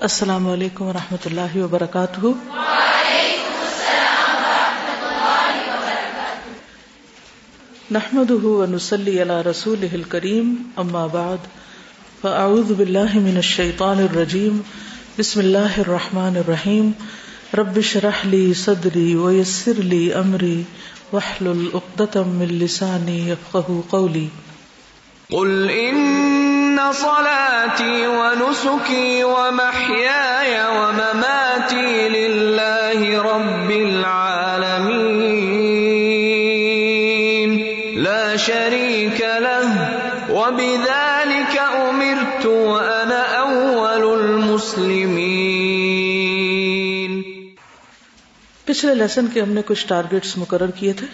السلام علیکم و رحمۃ اللہ وبرکاتہ۔ نحمد ونسلی علی رسول کریم اما بعد، فاعوذ باللہ من الشیطان الرجیم، بسم اللہ الرحمن الرحیم۔ رب شرح لی صدری ویسر لی امری وحلل اقدتم من لسانی یفقہ قولی۔ قل ان صلاتي ونسكي ومحياي ومماتي لله رب العالمين لا شريك له وبذلك امرت وانا اول المسلمين پچھلے لیسن کے ہم نے کچھ ٹارگٹس مقرر کیے تھے۔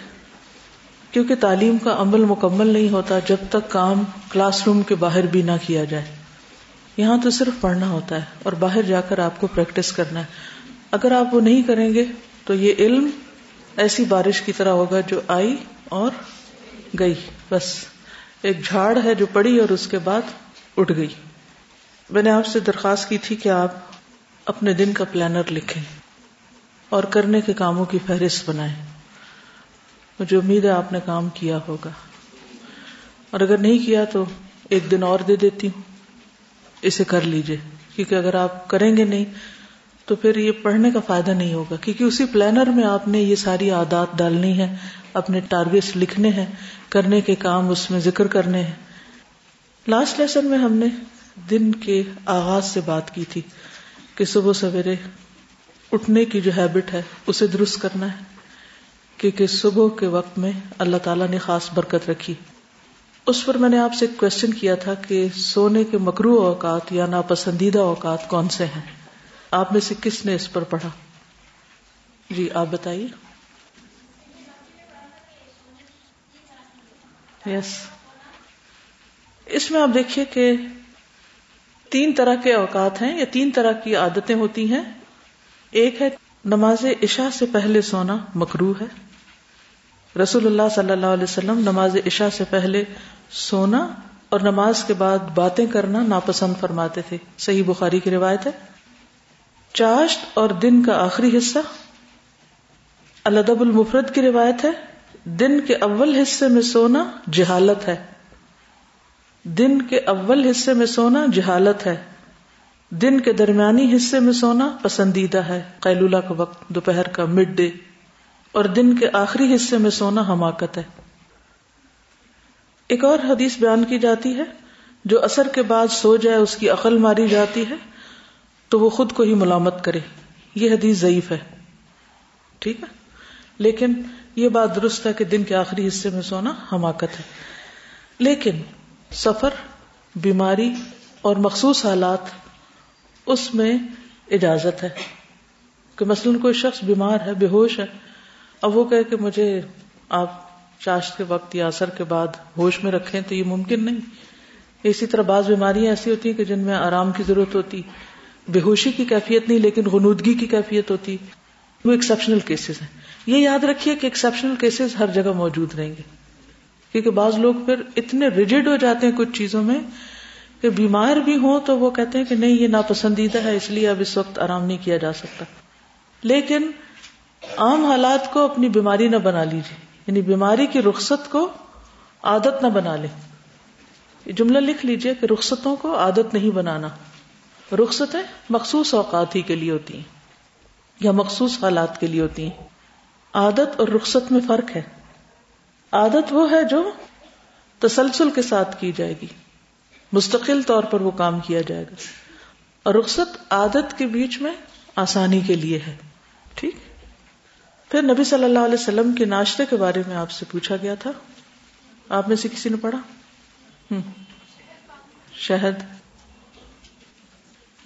کیونکہ تعلیم کا عمل مکمل نہیں ہوتا جب تک کام کلاس روم کے باہر بھی نہ کیا جائے۔ یہاں تو صرف پڑھنا ہوتا ہے اور باہر جا کر آپ کو پریکٹس کرنا ہے۔ اگر آپ وہ نہیں کریں گے تو یہ علم ایسی بارش کی طرح ہوگا جو آئی اور گئی۔ بس ایک جھاڑ ہے جو پڑی اور اس کے بعد اٹھ گئی۔ میں نے آپ سے درخواست کی تھی کہ آپ اپنے دن کا پلانر لکھیں اور کرنے کے کاموں کی فہرست بنائیں۔ مجھے امید ہے آپ نے کام کیا ہوگا۔ اور اگر نہیں کیا تو ایک دن اور دے دیتی ہوں۔ اسے کر لیجیے کیونکہ اگر آپ کریں گے نہیں تو پھر یہ پڑھنے کا فائدہ نہیں ہوگا۔ کیونکہ اسی پلانر میں آپ نے یہ ساری عادات ڈالنی ہے اپنے ٹارگیٹس لکھنے ہیں، کرنے کے کام اس میں ذکر کرنے ہیں۔ لاسٹ لیسن میں ہم نے دن کے آغاز سے بات کی تھی کہ صبح سویرے اٹھنے کی جو ہیبٹ ہے، اسے درست کرنا ہے۔ کیونکہ صبح کے وقت میں اللہ تعالیٰ نے خاص برکت رکھی۔ اس پر میں نے آپ سے ایک کوشچن کیا تھا کہ سونے کے مکرو اوقات یا ناپسندیدہ اوقات کون سے ہیں؟ آپ میں سے کس نے اس پر پڑھا؟ جی آپ بتائیے۔ یس اس میں آپ دیکھیے کہ تین طرح کے اوقات ہیں، یا تین طرح کی عادتیں ہوتی ہیں۔ ایک ہے نماز عشاء سے پہلے سونا مکرو ہے۔ رسول اللہ صلی اللہ علیہ وسلم نماز عشاء سے پہلے سونا اور نماز کے بعد باتیں کرنا ناپسند فرماتے تھے۔ صحیح بخاری کی روایت ہے۔ چاشت اور دن کا آخری حصہ۔ الدب المفرد کی روایت ہے۔ دن کے اول حصے میں سونا جہالت ہے۔ دن کے اول حصے میں سونا جہالت ہے۔ دن کے درمیانی حصے میں سونا پسندیدہ ہے۔ قیلولہ کا وقت، دوپہر کا، مڈ ڈے۔ اور دن کے آخری حصے میں سونا حماقت ہے۔ ایک اور حدیث بیان کی جاتی ہے، جو اثر کے بعد سو جائے اس کی عقل ماری جاتی ہے، تو وہ خود کو ہی ملامت کرے۔ یہ حدیث ضعیف ہے۔ ٹھیک ہے؟ لیکن یہ بات درست ہے کہ دن کے آخری حصے میں سونا حماقت ہے۔ لیکن سفر، بیماری اور مخصوص حالات، اس میں اجازت ہے۔ کہ مثلاً کوئی شخص بیمار ہے، بے ہوش ہے اب وہ کہ مجھے آپ چاشت کے وقت یا اثر کے بعد ہوش میں رکھیں تو یہ ممکن نہیں۔ اسی طرح بعض بیماریاں ایسی ہوتی ہیں کہ جن میں آرام کی ضرورت ہوتی، بے ہوشی کی کیفیت نہیں، لیکن غنودگی کی کیفیت ہوتی۔ وہ ایکسپشنل کیسز ہیں۔ یہ یاد رکھیے کہ ایکسپشنل کیسز ہر جگہ موجود رہیں گے۔ کیونکہ بعض لوگ پھر اتنے ریجڈ ہو جاتے ہیں کچھ چیزوں میں کہ بیمار بھی ہوں تو وہ کہتے ہیں کہ نہیں، یہ ناپسندیدہ ہے، اس لیے اب اس وقت آرام نہیں کیا جا سکتا۔ لیکن عام حالات کو اپنی بیماری نہ بنا لیجیے یعنی بیماری کی رخصت کو عادت نہ بنا لے جملہ لکھ لیجیے کہ رخصتوں کو عادت نہیں بنانا۔ رخصتیں مخصوص اوقات ہی کے لیے ہوتی ہیں یا مخصوص حالات کے لیے ہوتی ہیں۔ عادت اور رخصت میں فرق ہے۔ عادت وہ ہے جو تسلسل کے ساتھ کی جائے گی۔ مستقل طور پر وہ کام کیا جائے گا۔ اور رخصت عادت کے بیچ میں آسانی کے لیے ہے۔ ٹھیک؟ پھر نبی صلی اللہ علیہ وسلم کے ناشتے کے بارے میں آپ سے پوچھا گیا تھا؟ آپ میں سے کسی نے پڑھا؟ شہد۔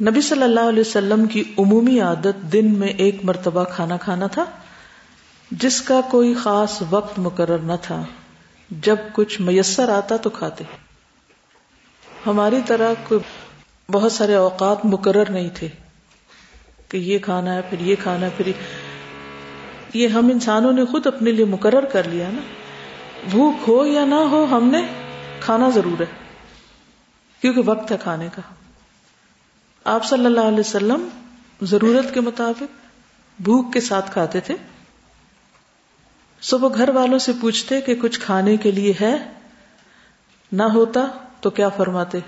نبی صلی اللہ علیہ وسلم کی عمومی عادت دن میں ایک مرتبہ کھانا کھانا تھا، جس کا کوئی خاص وقت مقرر نہ تھا۔ جب کچھ میسر آتا تو کھاتے۔ ہماری طرح کوئی بہت سارے اوقات مقرر نہیں تھے کہ یہ کھانا ہے، پھر یہ کھانا ہے، پھر یہ ہم انسانوں نے خود اپنے لیے مقرر کر لیا نا۔ بھوک ہو یا نہ ہو، ہم نے کھانا ضرور ہے۔ کیونکہ وقت ہے کھانے کا۔ آپ صلی اللہ علیہ وسلم ضرورت کے مطابق بھوک کے ساتھ کھاتے تھے۔ صبح گھر والوں سے پوچھتے کہ کچھ کھانے کے لیے ہے؟ نہ ہوتا تو کیا فرماتے؟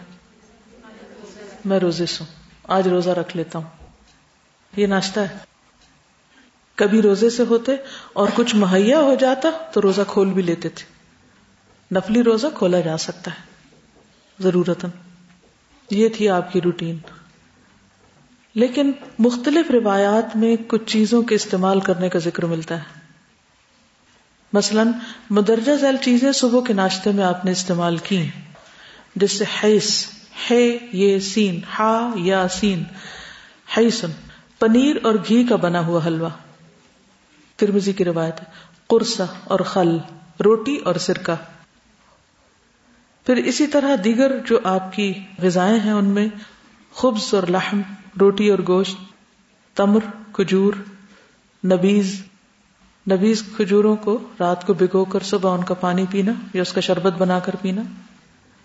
میں روزے سو آج روزہ رکھ لیتا ہوں۔ یہ ناشتہ ہے۔ کبھی روزے سے ہوتے اور کچھ مہیا ہو جاتا تو روزہ کھول بھی لیتے تھے۔ نفلی روزہ کھولا جا سکتا ہے۔ ضرورت یہ تھی آپ کی روٹین۔ لیکن مختلف روایات میں کچھ چیزوں کے استعمال کرنے کا ذکر ملتا ہے۔ مثلا مدرجہ ذیل چیزیں صبح کے ناشتے میں آپ نے استعمال کی جس سے حیث، ہے، یہ، سین، ہا، یا، سین۔ حیثن پنیر اور گھی کا بنا ہوا حلوہ۔ ترمزی کی روایت ہے، قرصہ اور خل، روٹی اور سرکہ۔ پھر اسی طرح دیگر جو آپ کی غذائیں ہیں ان میں، خبز اور لحم، روٹی اور گوشت، تمر، کھجور، نبیز۔ نبیز کھجوروں کو رات کو بھگو کر صبح ان کا پانی پینا یا اس کا شربت بنا کر پینا۔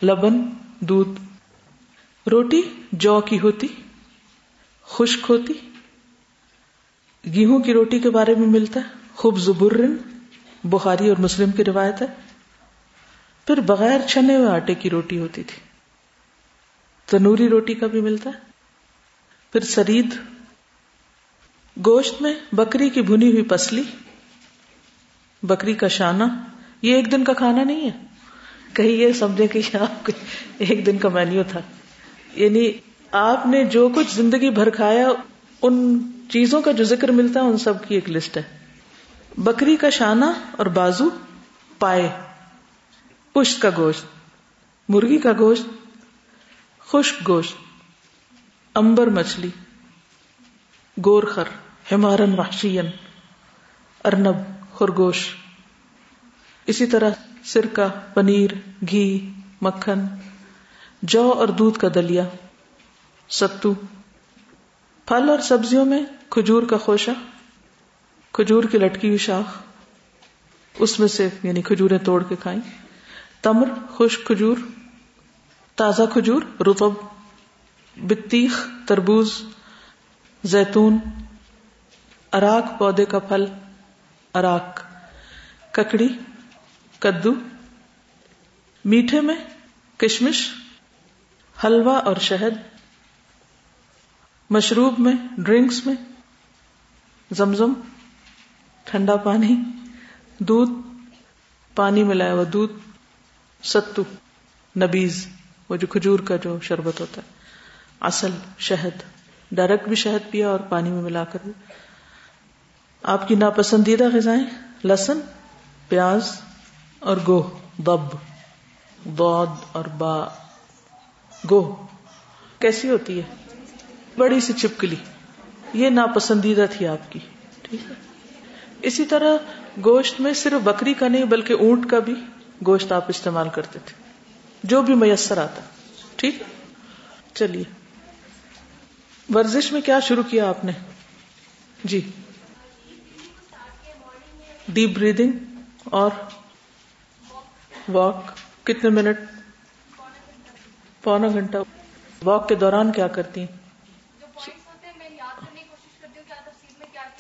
لبن، دودھ۔ روٹی جو کی ہوتی، خشک ہوتی گیہوں کی روٹی کے بارے میں ملتا ہے۔ خوب زبرن، بخاری اور مسلم کی روایت ہے۔ پھر بغیر چھنے ہوئے آٹے کی روٹی ہوتی تھی۔ تنوری روٹی کا بھی ملتا ہے۔ پھر سرید، گوشت میں بکری کی بھنی ہوئی پسلی۔ بکری کا شانہ۔ یہ ایک دن کا کھانا نہیں ہے۔ کہیں یہ سمجھے کہ آپ ایک دن کا مینیو تھا۔ یعنی آپ نے جو کچھ زندگی بھر کھایا، ان چیزوں کا جو ذکر ملتا ہے ان سب کی ایک لسٹ ہے۔ بکری کا شانہ اور بازو پائے، پشت کا گوشت، مرغی کا گوشت، خشک گوشت، امبر مچھلی، گورخر، ہمارن وحشین ارنب، خرگوش۔ اسی طرح سرکہ، پنیر، گھی، مکھن، جو اور دودھ کا دلیا، ستو۔ پھل اور سبزیوں میں کھجور کا خوشہ، کھجور کی لٹکی ہوئی شاخ، اس میں سے یعنی کھجوریں توڑ کے کھائیں۔ تمر، خشک کھجور، تازہ کھجور رتب بتیخ تربوز، زیتون، اراک پودے کا پھل، اراک، ککڑی، کدو، میٹھے میں کشمش، حلوہ اور شہد۔ مشروب میں، ڈرنکس میں، زمزم، ٹھنڈا پانی، دودھ، پانی ملایا ہوا دودھ، ستو، نبیز، وہ جو کھجور کا جو شربت ہوتا ہے، اصل، شہد، ڈائریکٹ بھی شہد پیا اور پانی میں ملا کر۔ آپ کی ناپسندیدہ غذائیں لسن پیاز اور گو بب بود اور با۔ گو کیسی ہوتی ہے؟ بڑی سی چپکلی۔ یہ ناپسندیدہ تھی آپ کی۔ ٹھیک ہے۔ اسی طرح گوشت میں صرف بکری کا نہیں بلکہ اونٹ کا بھی گوشت آپ استعمال کرتے تھے۔ جو بھی میسر آتا۔ ٹھیک چلیے۔ ورزش میں کیا شروع کیا آپ نے؟ جی۔ ڈیپ بریدنگ اور واک کتنے منٹ؟ پونا گھنٹہ۔ واک کے دوران کیا کرتی ہیں؟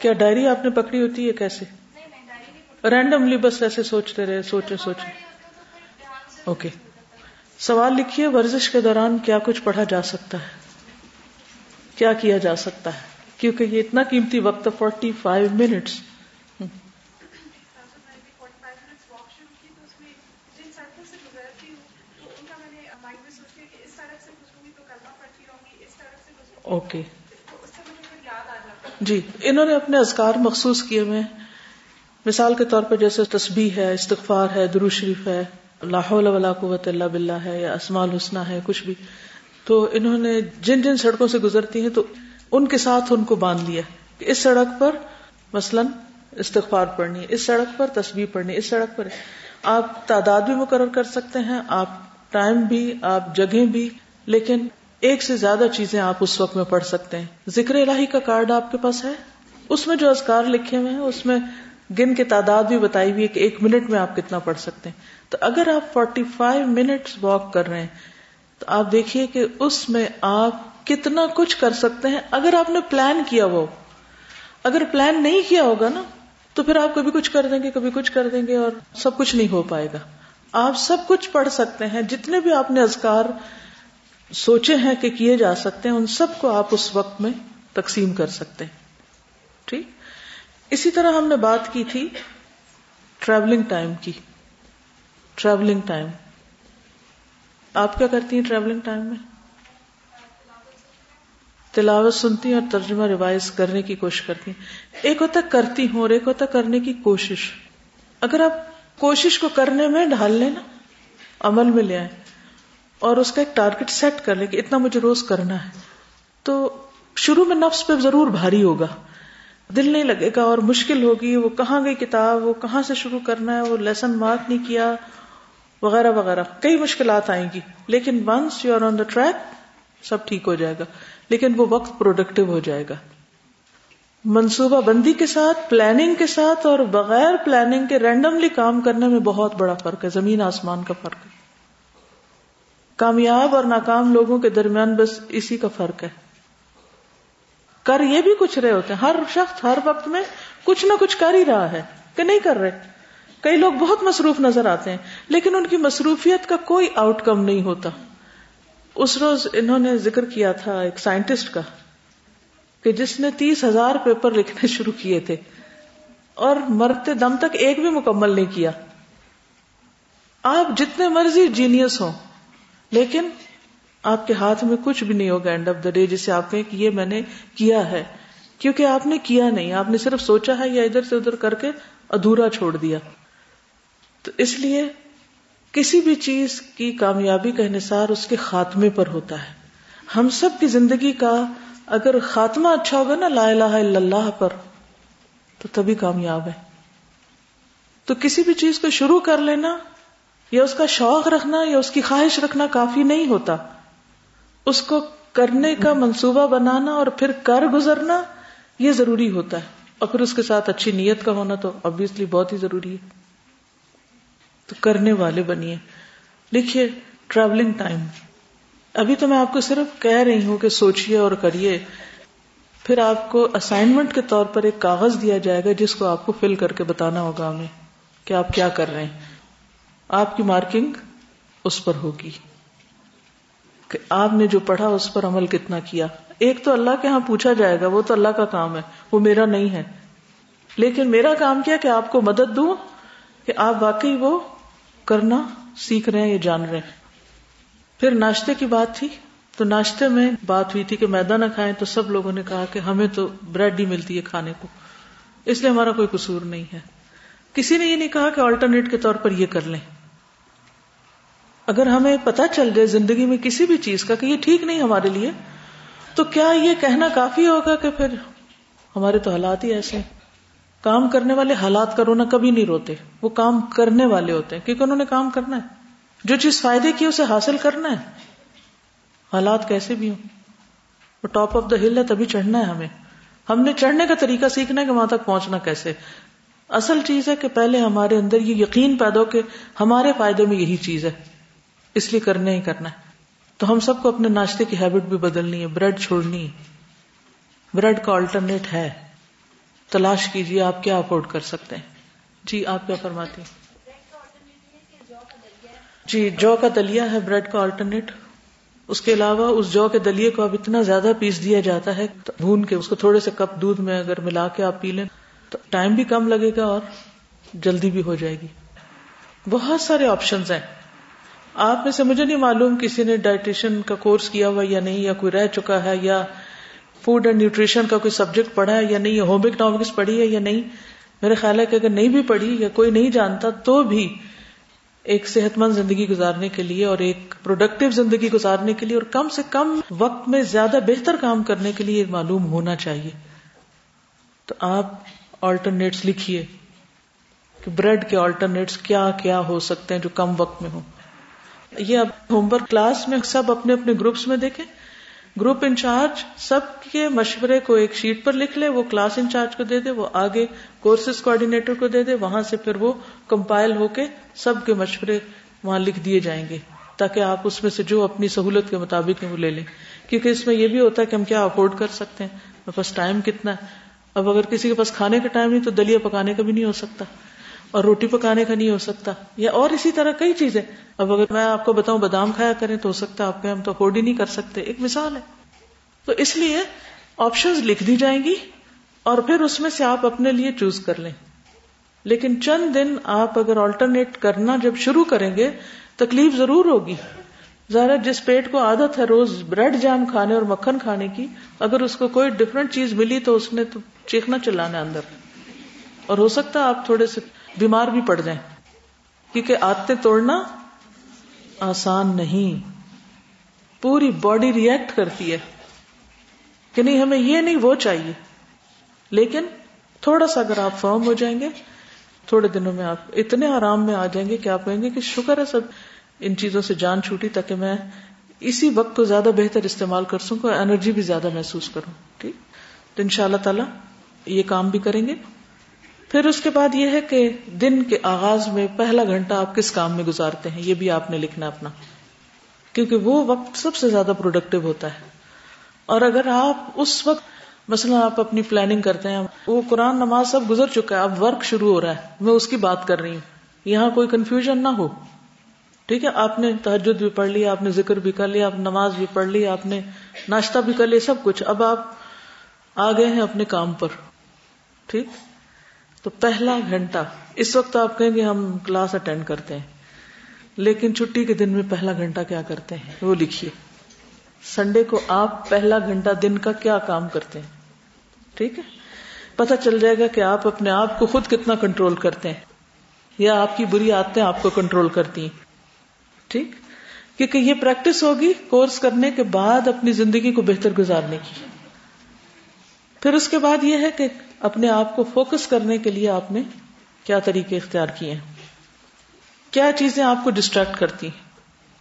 کیا ڈائری آپ نے پکڑی ہوتی ہے کیسے؟ رینڈملی بس ایسے سوچتے رہے سوچے سوچے اوکے سوال لکھیے، ورزش کے دوران کیا کچھ پڑھا جا سکتا ہے؟ کیا کیا جا سکتا ہے؟ کیونکہ یہ اتنا قیمتی وقت فورٹی فائیو منٹس اوکے جی انہوں نے اپنے ازکار مخصوص کیے ہوئے مثال کے طور پر جیسے تسبیح ہے، استغفار ہے درو شریف ہے لاہول ولا قوت اللہ بلّہ ہے، یا اسمال حسنہ ہے، کچھ بھی۔ تو انہوں نے جن جن سڑکوں سے گزرتی ہیں تو ان کے ساتھ ان کو باندھ لیا کہ اس سڑک پر مثلاً استغفار پڑھنی ہے، اس سڑک پر تصویر پڑھنی ہے، اس سڑک پر۔ آپ تعداد بھی مقرر کر سکتے ہیں، آپ ٹائم بھی، آپ جگہ بھی، لیکن ایک سے زیادہ چیزیں آپ اس وقت میں پڑھ سکتے ہیں۔ ذکر الہی کا کارڈ آپ کے پاس ہے؟ اس میں جو ازکار لکھے ہوئے ہیں، اس میں گن کے تعداد بھی بتائی ہوئی ہے کہ ایک منٹ میں آپ کتنا پڑھ سکتے ہیں۔ تو اگر آپ فورٹی فائیو منٹ واک کر رہے ہیں، تو آپ دیکھیے کہ اس میں آپ کتنا کچھ کر سکتے ہیں۔ اگر آپ نے پلان کیا وہ، اگر پلان نہیں کیا ہوگا نا، تو پھر آپ کبھی کچھ کر دیں گے، کبھی کچھ کر دیں گے اور سب کچھ نہیں ہو پائے گا۔ آپ سب کچھ پڑھ سکتے ہیں۔ جتنے بھی آپ نے ازکار سوچے ہیں کہ کیے جا سکتے ہیں، ان سب کو آپ اس وقت میں تقسیم کر سکتے ہیں۔ ٹھیک؟ اسی طرح ہم نے بات کی تھی ٹریولنگ ٹائم کی۔ ٹریولنگ ٹائم آپ کیا کرتی ہیں ٹریولنگ ٹائم میں؟ تلاوت سنتی ہیں اور ترجمہ ریوائز کرنے کی کوشش کرتی ہیں۔ ایک ہوتا کرتی ہوں اور ایک ہوتا کرنے کی کوشش۔ اگر آپ کوشش کو کرنے میں ڈھال لیں نا، عمل میں لے آئے اور اس کا ایک ٹارگٹ سیٹ کر لیں کہ اتنا مجھے روز کرنا ہے۔ تو شروع میں نفس پہ ضرور بھاری ہوگا۔ دل نہیں لگے گا اور مشکل ہوگی۔ وہ کہاں گئی کتاب؟ وہ کہاں سے شروع کرنا ہے؟ وہ لیسن مارک نہیں کیا۔ وغیرہ وغیرہ۔ کئی مشکلات آئیں گی۔ لیکن once you are on the track سب ٹھیک ہو جائے گا۔ لیکن وہ وقت پروڈکٹیو ہو جائے گا۔ منصوبہ بندی کے ساتھ پلاننگ کے ساتھ اور بغیر پلاننگ کے رینڈملی کام کرنے میں بہت بڑا فرق ہے۔ زمین آسمان کا فرق ہے۔ کامیاب اور ناکام لوگوں کے درمیان بس اسی کا فرق ہے۔ کر یہ بھی کچھ رہے ہوتے ہیں۔ ہر شخص ہر وقت میں کچھ نہ کچھ کر ہی رہا ہے کہ نہیں کر رہے۔ کئی لوگ بہت مصروف نظر آتے ہیں، لیکن ان کی مصروفیت کا کوئی آؤٹ کم نہیں ہوتا۔ اس روز انہوں نے ذکر کیا تھا ایک سائنٹسٹ کا کہ جس نے تیس ہزار پیپر لکھنے شروع کیے تھے اور مرتے دم تک ایک بھی مکمل نہیں کیا۔ آپ جتنے مرضی جینیس ہوں لیکن آپ کے ہاتھ میں کچھ بھی نہیں ہوگا اینڈ آف دا ڈے جسے آپ کہیں کہ یہ میں نے کیا ہے۔ کیونکہ آپ نے کیا نہیں، آپ نے صرف سوچا ہے یا ادھر سے ادھر کر کے ادھورا چھوڑ دیا۔ تو اس لیے کسی بھی چیز کی کامیابی کا انحصار اس کے خاتمے پر ہوتا ہے۔ ہم سب کی زندگی کا اگر خاتمہ اچھا ہوگا نا، لا الہ الا اللہ پر، تو تبھی کامیاب ہے۔ تو کسی بھی چیز کو شروع کر لینا یا اس کا شوق رکھنا یا اس کی خواہش رکھنا کافی نہیں ہوتا۔ اس کو کرنے کا منصوبہ بنانا اور پھر کر گزرنا یہ ضروری ہوتا ہے۔ اور پھر اس کے ساتھ اچھی نیت کا ہونا تو ابویسلی بہت ہی ضروری ہے۔ تو کرنے والے بنیے۔ لکھیے ٹریولنگ ٹائم ابھی تو میں آپ کو صرف کہہ رہی ہوں کہ سوچیے اور کریے۔ پھر آپ کو اسائنمنٹ کے طور پر ایک کاغذ دیا جائے گا جس کو آپ کو فل کر کے بتانا ہوگا ہمیں کہ آپ کیا کر رہے ہیں۔ آپ کی مارکنگ اس پر ہوگی کہ آپ نے جو پڑھا اس پر عمل کتنا کیا۔ ایک تو اللہ کے ہاں پوچھا جائے گا، وہ تو اللہ کا کام ہے، وہ میرا نہیں ہے۔ لیکن میرا کام کیا کہ آپ کو مدد دوں کہ آپ واقعی وہ کرنا سیکھ رہے ہیں یا جان رہے ہیں۔ پھر ناشتے کی بات تھی، تو ناشتے میں بات ہوئی تھی کہ میدا نہ کھائیں، تو سب لوگوں نے کہا کہ ہمیں تو بریڈ ہی ملتی ہے کھانے کو۔ اس لیے ہمارا کوئی قصور نہیں ہے۔ کسی نے یہ نہیں کہا کہ آلٹرنیٹ کے طور پر یہ کر لیں۔ اگر ہمیں پتا چل جائے زندگی میں کسی بھی چیز کا کہ یہ ٹھیک نہیں ہمارے لیے، تو کیا یہ کہنا کافی ہوگا کہ پھر ہمارے تو حالات ہی ایسے ہیں؟ کام کرنے والے حالات کا رونا کبھی نہیں روتے، وہ کام کرنے والے ہوتے ہیں، کیونکہ انہوں نے کام کرنا ہے۔ جو چیز فائدے کی اسے حاصل کرنا ہے۔ حالات کیسے بھی ہوں۔ وہ ٹاپ آف دا ہل ہے، تبھی چڑھنا ہے ہمیں۔ ہم نے چڑھنے کا طریقہ سیکھنا ہے کہ وہاں تک پہنچنا کیسے۔ اصل چیز ہے کہ پہلے ہمارے اندر یہ یقین پیدا ہو کہ ہمارے فائدے میں یہی چیز ہے۔ اس لیے کرنا ہی کرنا ہے۔ تو ہم سب کو اپنے ناشتے کی ہیبٹ بھی بدلنی ہے بریڈ چھوڑنی ہے۔ بریڈ کا آلٹرنیٹ ہے۔ تلاش کیجیے آپ کیا افورڈ کر سکتے ہیں۔ جی آپ کیا فرماتے ہیں؟ جی جو کا دلیا ہے بریڈ کا آلٹرنیٹ اس کے علاوہ اس جو کے دلیے کو اب اتنا زیادہ پیس دیا جاتا ہے بھون کے اس کو تھوڑے سے کپ دودھ میں اگر ملا کے آپ پی لیں، تو ٹائم بھی کم لگے گا اور جلدی بھی ہو جائے گی۔ بہت سارے آپشنز ہیں۔ آپ میں سے مجھے نہیں معلوم کسی نے ڈائٹیشن کا کورس کیا ہوا یا نہیں، یا کوئی رہ چکا ہے، یا فوڈ اینڈ نیوٹریشن کا کوئی سبجیکٹ پڑھا ہے یا نہیں ہوم اکنامکس پڑھی ہے یا نہیں۔ میرے خیال ہے کہ اگر نہیں بھی پڑھی یا کوئی نہیں جانتا تو بھی ایک صحت مند زندگی گزارنے کے لیے اور ایک پروڈکٹیو زندگی گزارنے کے لیے اور کم سے کم وقت میں زیادہ بہتر کام کرنے کے لیے معلوم ہونا چاہیے۔ تو آپ آلٹرنیٹس لکھیے کہ بریڈ کے آلٹرنیٹس کیا کیا ہو سکتے ہیں جو کم وقت میں ہوں۔ یہ اب ہوم ورک کلاس میں سب اپنے اپنے گروپس میں دیکھیں۔ گروپ انچارج سب کے مشورے کو ایک شیٹ پر لکھ لے، وہ کلاس انچارج کو دے دے، وہ آگے کورسز کوآڈینیٹر کو دے دے، وہاں سے پھر وہ کمپائل ہو کے سب کے مشورے وہاں لکھ دیے جائیں گے تاکہ آپ اس میں سے جو اپنی سہولت کے مطابق وہ لے لیں۔ کیونکہ اس میں یہ بھی ہوتا ہے کہ ہم کیا افورڈ کر سکتے ہیں۔ میرے پاس ٹائم کتنا ہے۔ اب اگر کسی کے پاس کھانے کا ٹائم نہیں تو دلیا پکانے کا بھی نہیں ہو سکتا۔ اور روٹی پکانے کا نہیں ہو سکتا، یا اور اسی طرح کئی چیزیں۔ اب اگر میں آپ کو بتاؤں بادام کھایا کریں تو ہو سکتا ہے آپ کے ہم تو افورڈ ہی نہیں کر سکتے۔ ایک مثال ہے۔ تو اس لیے آپشن لکھ دی جائیں گی اور پھر اس میں سے آپ اپنے لیے چوز کر لیں۔ لیکن چند دن آپ اگر آلٹرنیٹ کرنا جب شروع کریں گے، تکلیف ضرور ہوگی۔ ظاہر جس پیٹ کو عادت ہے روز بریڈ جام کھانے اور مکھن کھانے کی، اگر اس کو کوئی ڈفرنٹ چیز ملی تو اس نے تو چیخنا چلانا اندر۔ اور ہو سکتا ہے آپ تھوڑے سے بیمار بھی پڑ جائیں۔ کیونکہ آتے توڑنا آسان نہیں۔ پوری باڈی ریئیکٹ کرتی ہے۔ کہ نہیں، ہمیں یہ نہیں، وہ چاہیے۔ لیکن تھوڑا سا اگر آپ فارم ہو جائیں گے، تھوڑے دنوں میں آپ اتنے آرام میں آ جائیں گے کہ آپ کہیں گے کہ شکر ہے، سب ان چیزوں سے جان چھوٹی تاکہ میں اسی وقت کو زیادہ بہتر استعمال کر سکوں انرجی بھی زیادہ محسوس کروں۔ ٹھیک؟ تو ان شاء اللہ تعالی یہ کام بھی کریں گے۔ پھر اس کے بعد یہ ہے کہ دن کے آغاز میں پہلا گھنٹہ آپ کس کام میں گزارتے ہیں؟ یہ بھی آپ نے لکھنا اپنا۔ کیونکہ وہ وقت سب سے زیادہ پروڈکٹیو ہوتا ہے۔ اور اگر آپ اس وقت مثلا آپ اپنی پلاننگ کرتے ہیں، وہ قرآن نماز سب گزر چکا ہے، اب ورک شروع ہو رہا ہے، میں اس کی بات کر رہی ہوں۔ یہاں کوئی کنفیوژن نہ ہو۔ ٹھیک ہے، آپ نے تحجد بھی پڑھ لیا آپ نے ذکر بھی کر لیا آپ نماز بھی پڑھ لی، آپ نے ناشتہ بھی کر لیا، سب کچھ۔ اب آپ آ گئے ہیں اپنے کام پر۔ ٹھیک؟ تو پہلا گھنٹہ، اس وقت آپ کہیں گے ہم کلاس اٹینڈ کرتے ہیں، لیکن چھٹی کے دن میں پہلا گھنٹہ کیا کرتے ہیں؟ وہ لکھیے۔ سنڈے کو آپ پہلا گھنٹہ دن کا کیا کام کرتے ہیں؟ ٹھیک ہے؟ پتا چل جائے گا کہ آپ اپنے آپ کو خود کتنا کنٹرول کرتے ہیں، یا آپ کی بری عادتیں آپ کو کنٹرول کرتی ہیں۔ ٹھیک؟ کیونکہ یہ پریکٹس ہوگی کورس کرنے کے بعد اپنی زندگی کو بہتر گزارنے کی۔ پھر اس کے بعد یہ ہے کہ اپنے آپ کو فوکس کرنے کے لیے آپ نے کیا طریقے اختیار کیے ہیں؟ کیا چیزیں آپ کو ڈسٹریکٹ کرتی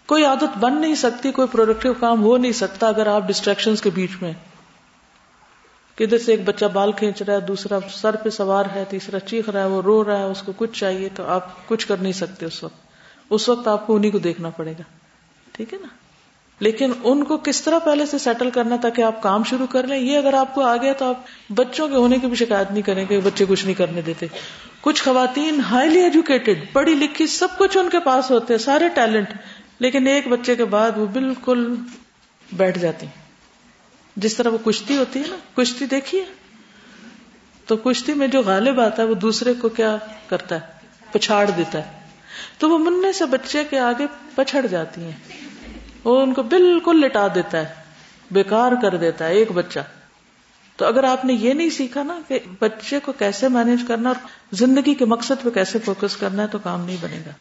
کوئی عادت بن نہیں سکتی، کوئی پروڈکٹیو کام ہو نہیں سکتا اگر آپ ڈسٹریکشن کے بیچ میں کدھر سے ایک بچہ بال کھینچ رہا ہے، دوسرا سر پہ سوار ہے، تیسرا چیخ رہا ہے، وہ رو رہا ہے، اس کو کچھ چاہیے تو آپ کچھ کر نہیں سکتے اس وقت۔ اس وقت آپ کو انہیں کو دیکھنا پڑے گا۔ ٹھیک ہے نا؟ لیکن ان کو کس طرح پہلے سے سیٹل کرنا تاکہ آپ کام شروع کر لیں؟ یہ اگر آپ کو آ گیا تو آپ بچوں کے ہونے کی بھی شکایت نہیں کریں گے، بچے کچھ نہیں کرنے دیتے۔ کچھ خواتین ہائیلی ایجوکیٹڈ پڑھی لکھی، سب کچھ ان کے پاس ہوتے ہیں، سارے ٹیلنٹ لیکن ایک بچے کے بعد وہ بالکل بیٹھ جاتی۔ جس طرح وہ کشتی ہوتی ہے نا، کشتی دیکھیے۔ تو کشتی میں جو غالب آتا ہے، وہ دوسرے کو کیا کرتا ہے؟ پچھاڑ دیتا ہے۔ تو وہ منہ سے بچے کے آگے پچھڑ جاتی ہیں۔ وہ ان کو بالکل لٹا دیتا ہے، بیکار کر دیتا ہے ایک بچہ۔ تو اگر آپ نے یہ نہیں سیکھا نا کہ بچے کو کیسے مینج کرنا اور زندگی کے مقصد پہ کیسے فوکس کرنا ہے، تو کام نہیں بنے گا۔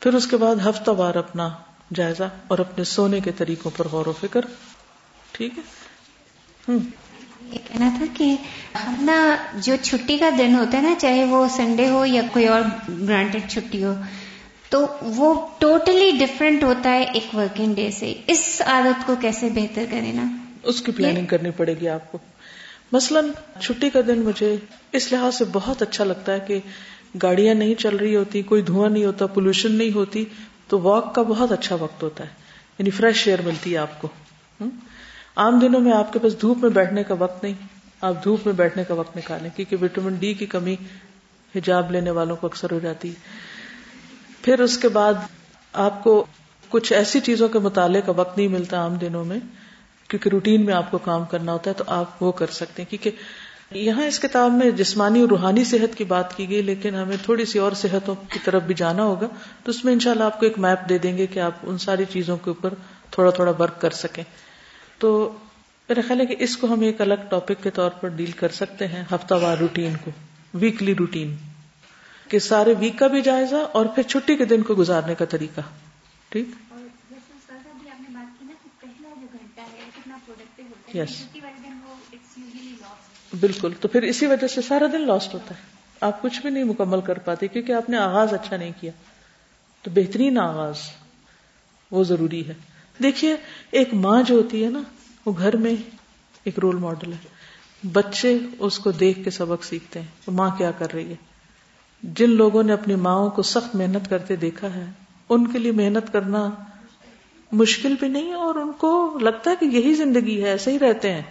پھر اس کے بعد ہفتہ وار اپنا جائزہ اور اپنے سونے کے طریقوں پر غور و فکر۔ ٹھیک ہے؟ ہوں یہ کہنا تھا کہ ہم نا جو چھٹی کا دن ہوتا ہے نا، چاہے وہ سنڈے ہو یا کوئی اور گرانٹیڈ چھٹی ہو تو وہ ٹوٹلی ڈفرینٹ ہوتا ہے ایک ورکنگ ڈے سے۔ اس عادت کو کیسے بہتر کرے نا؟ اس کی پلاننگ کرنی پڑے گی آپ کو۔ مثلا چھٹی کا دن مجھے اس لحاظ سے بہت اچھا لگتا ہے کہ گاڑیاں نہیں چل رہی ہوتی کوئی دھواں نہیں ہوتا پولوشن نہیں ہوتی تو واک کا بہت اچھا وقت ہوتا ہے۔ یعنی فریش ایئر ملتی ہے آپ کو۔ عام دنوں میں آپ کے پاس دھوپ میں بیٹھنے کا وقت نہیں۔ آپ دھوپ میں بیٹھنے کا وقت نکالیں کیونکہ وٹامن ڈی کی کمی حجاب لینے والوں کو اکثر ہو جاتی۔ پھر اس کے بعد آپ کو کچھ ایسی چیزوں کے مطالعے کا وقت نہیں ملتا عام دنوں میں، کیونکہ روٹین میں آپ کو کام کرنا ہوتا ہے، تو آپ وہ کر سکتے ہیں۔ کیونکہ یہاں اس کتاب میں جسمانی اور روحانی صحت کی بات کی گئی، لیکن ہمیں تھوڑی سی اور صحتوں کی طرف بھی جانا ہوگا۔ تو اس میں انشاءاللہ آپ کو ایک میپ دے دیں گے کہ آپ ان ساری چیزوں کے اوپر تھوڑا تھوڑا ورک کر سکیں۔ تو میرا خیال ہے کہ اس کو ہم ایک الگ ٹاپک کے طور پر ڈیل کر سکتے ہیں، ہفتہ وار روٹین کو ویکلی روٹین۔ کہ سارے ویک کا بھی جائزہ اور پھر چھٹی کے دن کو گزارنے کا طریقہ۔ ٹھیک؟ یس بالکل۔ تو پھر اسی وجہ سے سارا دن لاسٹ ہوتا ہے۔ آپ کچھ بھی نہیں مکمل کر پاتے کیونکہ آپ نے آغاز اچھا نہیں کیا۔ تو بہترین آغاز وہ ضروری ہے۔ دیکھیے ایک ماں جو ہوتی ہے نا وہ گھر میں ایک رول ماڈل ہے۔ بچے اس کو دیکھ کے سبق سیکھتے ہیں۔ ماں کیا کر رہی ہے؟ جن لوگوں نے اپنی ماں کو سخت محنت کرتے دیکھا ہے، ان کے لیے محنت کرنا مشکل بھی نہیں، اور ان کو لگتا ہے کہ یہی زندگی ہے، ایسے ہی رہتے ہیں۔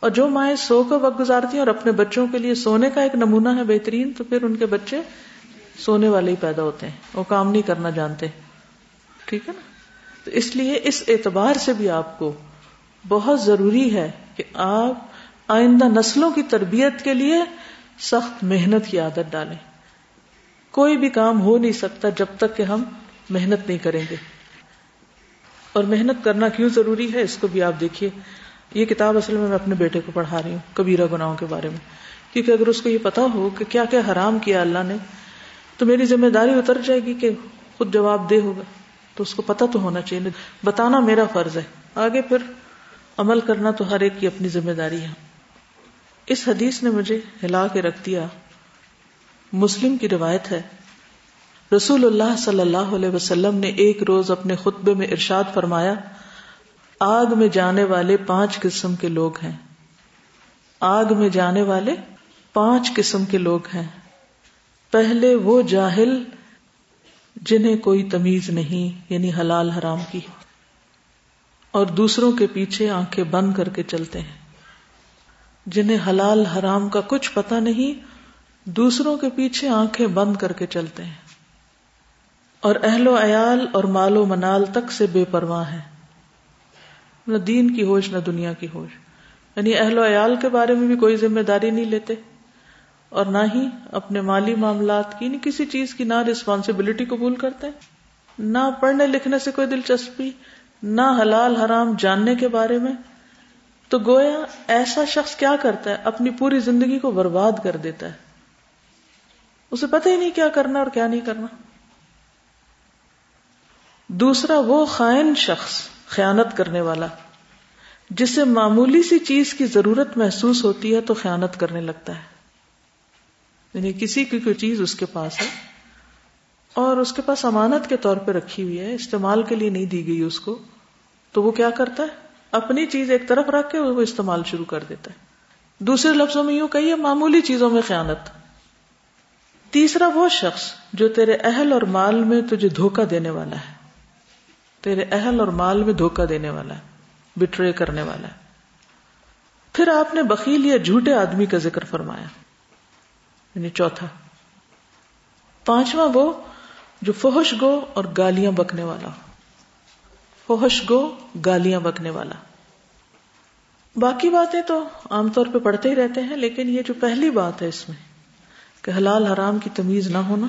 اور جو مائیں سو کا وقت گزارتی ہیں اور اپنے بچوں کے لیے سونے کا ایک نمونہ ہے بہترین، تو پھر ان کے بچے سونے والے ہی پیدا ہوتے ہیں۔ وہ کام نہیں کرنا جانتے۔ ٹھیک ہے نا؟ تو اس لیے اس اعتبار سے بھی آپ کو بہت ضروری ہے کہ آپ آئندہ نسلوں کی تربیت کے لیے سخت محنت کی عادت ڈالیں۔ کوئی بھی کام ہو نہیں سکتا جب تک کہ ہم محنت نہیں کریں گے۔ اور محنت کرنا کیوں ضروری ہے؟ اس کو بھی آپ دیکھیے۔ یہ کتاب اصل میں میں اپنے بیٹے کو پڑھا رہی ہوں، کبیرہ گناہوں کے بارے میں۔ کیونکہ اگر اس کو یہ پتا ہو کہ کیا کیا حرام کیا اللہ نے، تو میری ذمہ داری اتر جائے گی کہ خود جواب دے ہوگا۔ تو اس کو پتا تو ہونا چاہیے۔ بتانا میرا فرض ہے۔ آگے پھر عمل کرنا تو ہر ایک کی اپنی ذمہ داری ہے۔ اس حدیث نے مجھے ہلا کے رکھ دیا۔ مسلم کی روایت ہے۔ رسول اللہ صلی اللہ علیہ وسلم نے ایک روز اپنے خطبے میں ارشاد فرمایا، آگ میں جانے والے پانچ قسم کے لوگ ہیں۔ آگ میں جانے والے پانچ قسم کے لوگ ہیں۔ پہلے وہ جاہل جنہیں کوئی تمیز نہیں یعنی حلال حرام کی۔ اور دوسروں کے پیچھے آنکھیں بند کر کے چلتے ہیں۔ جنہیں حلال حرام کا کچھ پتا نہیں دوسروں کے پیچھے آنکھیں بند کر کے چلتے ہیں۔ اور اہل و عیال اور مال و منال تک سے بے پرواہ ہیں۔ نہ دین کی ہوش، نہ دنیا کی ہوش۔ یعنی اہل و عیال کے بارے میں بھی کوئی ذمہ داری نہیں لیتے۔ اور نہ ہی اپنے مالی معاملات کی نہیں کسی چیز کی نہ ریسپانسبلٹی قبول کرتے۔ نہ پڑھنے لکھنے سے کوئی دلچسپی، نہ حلال حرام جاننے کے بارے میں۔ تو گویا ایسا شخص کیا کرتا ہے؟ اپنی پوری زندگی کو برباد کر دیتا ہے۔ اسے پتہ ہی نہیں کیا کرنا اور کیا نہیں کرنا۔ دوسرا، وہ خائن شخص، خیانت کرنے والا، جسے معمولی سی چیز کی ضرورت محسوس ہوتی ہے تو خیانت کرنے لگتا ہے۔ یعنی کسی کی کوئی چیز اس کے پاس ہے اور اس کے پاس امانت کے طور پہ رکھی ہوئی ہے، استعمال کے لیے نہیں دی گئی اس کو، تو وہ کیا کرتا ہے؟ اپنی چیز ایک طرف رکھ کے وہ استعمال شروع کر دیتا ہے۔ دوسرے لفظوں میں یوں کہیے، معمولی چیزوں میں خیانت۔ تیسرا وہ شخص جو تیرے اہل اور مال میں تجھے دھوکا دینے والا ہے۔ تیرے اہل اور مال میں دھوکا دینے والا ہے بٹرے کرنے والا ہے۔ پھر آپ نے بکیل یا جھوٹے آدمی کا ذکر فرمایا۔ یعنی چوتھا۔ پانچواں وہ جو فوہش گو اور گالیاں بکنے والا فوہش گو، گالیاں بکنے والا۔ باقی باتیں تو عام طور پہ پڑھتے ہی رہتے ہیں، لیکن یہ جو پہلی بات ہے اس میں۔ کہ حلال حرام کی تمیز نہ ہونا،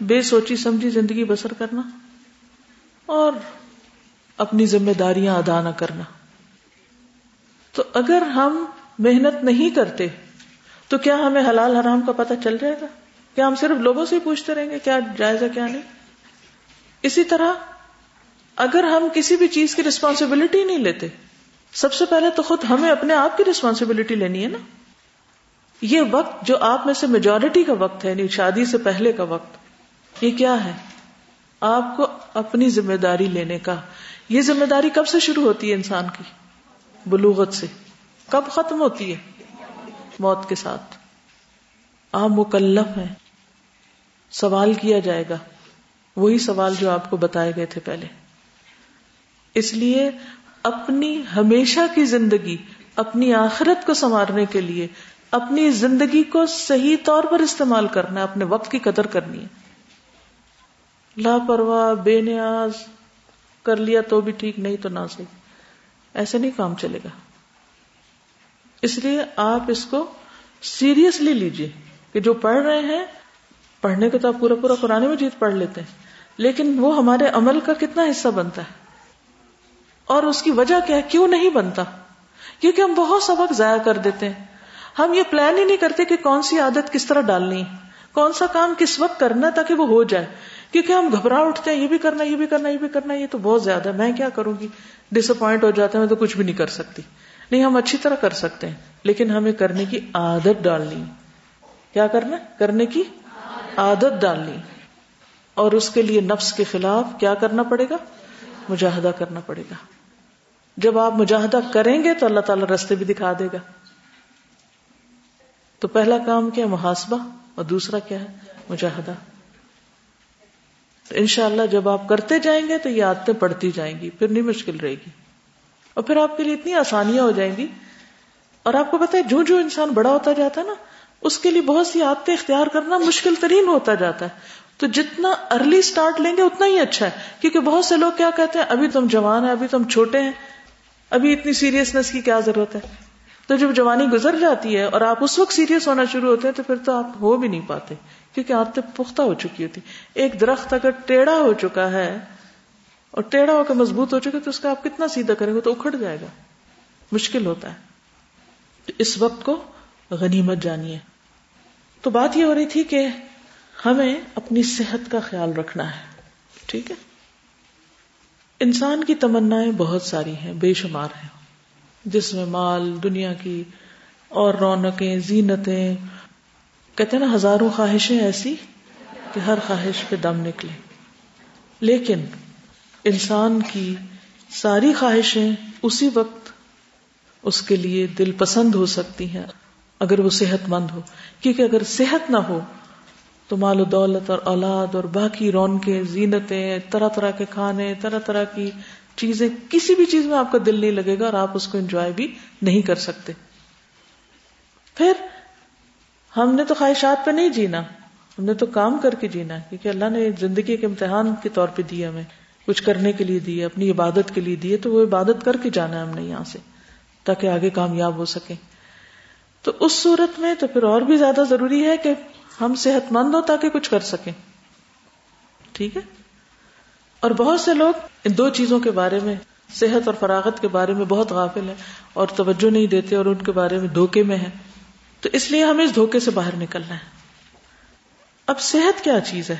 بے سوچی سمجھی زندگی بسر کرنا، اور اپنی ذمہ داریاں ادا نہ کرنا۔ تو اگر ہم محنت نہیں کرتے، تو کیا ہمیں حلال حرام کا پتہ چل جائے گا؟ کیا ہم صرف لوگوں سے پوچھتے رہیں گے کیا جائز ہے کیا نہیں؟ اسی طرح اگر ہم کسی بھی چیز کی ریسپانسبلٹی نہیں لیتے، سب سے پہلے تو خود ہمیں اپنے آپ کی ریسپانسبلٹی لینی ہے نا۔ یہ وقت جو آپ میں سے میجورٹی کا وقت ہے یعنی شادی سے پہلے کا وقت، یہ کیا ہے؟ آپ کو اپنی ذمہ داری لینے کا۔ یہ ذمہ داری کب سے شروع ہوتی ہے انسان کی؟ بلوغت سے۔ کب ختم ہوتی ہے؟ موت کے ساتھ۔ آپ مکلف ہیں۔ سوال کیا جائے گا۔ وہی سوال جو آپ کو بتائے گئے تھے پہلے۔ اس لیے اپنی ہمیشہ کی زندگی، اپنی آخرت کو سنوارنے کے لیے اپنی زندگی کو صحیح طور پر استعمال کرنا ہے، اپنے وقت کی قدر کرنی ہے۔ لاپرواہ، بے نیاز، کر لیا تو بھی ٹھیک، نہیں تو نہ صحیح ایسے نہیں کام چلے گا۔ اس لیے آپ اس کو سیریسلی لیجیے کہ جو پڑھ رہے ہیں، پڑھنے کو تو آپ پورا پورا قرآن مجید پڑھ لیتے ہیں، لیکن وہ ہمارے عمل کا کتنا حصہ بنتا ہے۔ اور اس کی وجہ کیا ہے؟ کیوں نہیں بنتا؟ کیونکہ ہم بہت سا وقت ضائع کر دیتے ہیں۔ ہم یہ پلان ہی نہیں کرتے کہ کون سی عادت کس طرح ڈالنی ہے۔ کون سا کام کس وقت کرنا تاکہ وہ ہو جائے۔ کیونکہ ہم گھبرا اٹھتے ہیں، یہ بھی کرنا یہ بھی کرنا یہ بھی کرنا یہ تو بہت زیادہ ہے۔ میں کیا کروں گی؟ ڈس اپوائنٹ ہو جاتا ہے، میں تو کچھ بھی نہیں کر سکتی۔ نہیں، ہم اچھی طرح کر سکتے ہیں، لیکن ہمیں کرنے کی عادت ڈالنی۔ کیا کرنا کرنے کی عادت ڈالنی۔ اور اس کے لیے نفس کے خلاف کیا کرنا پڑے گا؟ مجاہدہ کرنا پڑے گا۔ جب آپ مجاہدہ کریں گے تو اللہ تعالی رستے بھی دکھا دے گا۔ تو پہلا کام کیا محاسبہ اور دوسرا کیا ہے؟ مجاہدہ۔ تو انشاءاللہ جب آپ کرتے جائیں گے تو یہ عادتیں پڑتی جائیں گی، پھر نہیں مشکل رہے گی۔ اور پھر آپ کے لیے اتنی آسانیاں ہو جائیں گی۔ اور آپ کو پتا ہے، جو جو انسان بڑا ہوتا جاتا ہے نا، اس کے لیے بہت سی عادتیں اختیار کرنا مشکل ترین ہوتا جاتا ہے۔ تو جتنا ارلی سٹارٹ لیں گے، اتنا ہی اچھا ہے۔ کیونکہ بہت سے لوگ کیا کہتے ہیں، ابھی تم جوان ہیں، ابھی تم چھوٹے ہیں، ابھی اتنی سیریسنس کی کیا ضرورت ہے؟ تو جب جوانی گزر جاتی ہے اور آپ اس وقت سیریس ہونا شروع ہوتے ہیں تو پھر تو آپ ہو بھی نہیں پاتے، کیونکہ عادتیں پختہ ہو چکی ہوتی۔ ایک درخت اگر ٹیڑھا ہو چکا ہے اور ٹیڑھا ہو کے مضبوط ہو چکا تو اس کا آپ کتنا سیدھا کریں گے؟ تو اکھڑ جائے گا۔ مشکل ہوتا ہے۔ اس وقت کو غنیمت جانیے۔ تو بات یہ ہو رہی تھی کہ ہمیں اپنی صحت کا خیال رکھنا ہے۔ ٹھیک ہے؟ انسان کی تمنا بہت ساری ہیں، بے شمار ہیں۔ جس میں مال، دنیا کی اور رونقیں، زینتیں، کہتے ہیں نا، ہزاروں خواہشیں ایسی کہ ہر خواہش پہ دم نکلے۔ لیکن انسان کی ساری خواہشیں اسی وقت اس کے لیے دل پسند ہو سکتی ہیں، اگر وہ صحت مند ہو۔ کیونکہ اگر صحت نہ ہو تو مال و دولت اور اولاد اور باقی رونقیں، زینتیں، طرح طرح کے کھانے، طرح طرح کی چیزیں کسی بھی چیز میں آپ کا دل نہیں لگے گا اور آپ اس کو انجوائے بھی نہیں کر سکتے۔ پھر ہم نے تو خواہشات پہ نہیں جینا، ہم نے تو کام کر کے جینا، کیونکہ اللہ نے زندگی کے امتحان کے طور پہ دیا ہمیں، کچھ کرنے کے لیے دیے اپنی عبادت کے لیے دیے تو وہ عبادت کر کے جانا ہے ہم نے یہاں سے، تاکہ آگے کامیاب ہو سکے تو اس صورت میں تو پھر اور بھی زیادہ ضروری ہے کہ ہم صحت مند ہو تاکہ کچھ کر سکیں۔ ٹھیک ہے؟ اور بہت سے لوگ ان دو چیزوں کے بارے میں، صحت اور فراغت کے بارے میں بہت غافل ہیں اور توجہ نہیں دیتے اور ان کے بارے میں دھوکے میں ہیں۔ تو اس لیے ہمیں اس دھوکے سے باہر نکلنا ہے۔ اب صحت کیا چیز ہے؟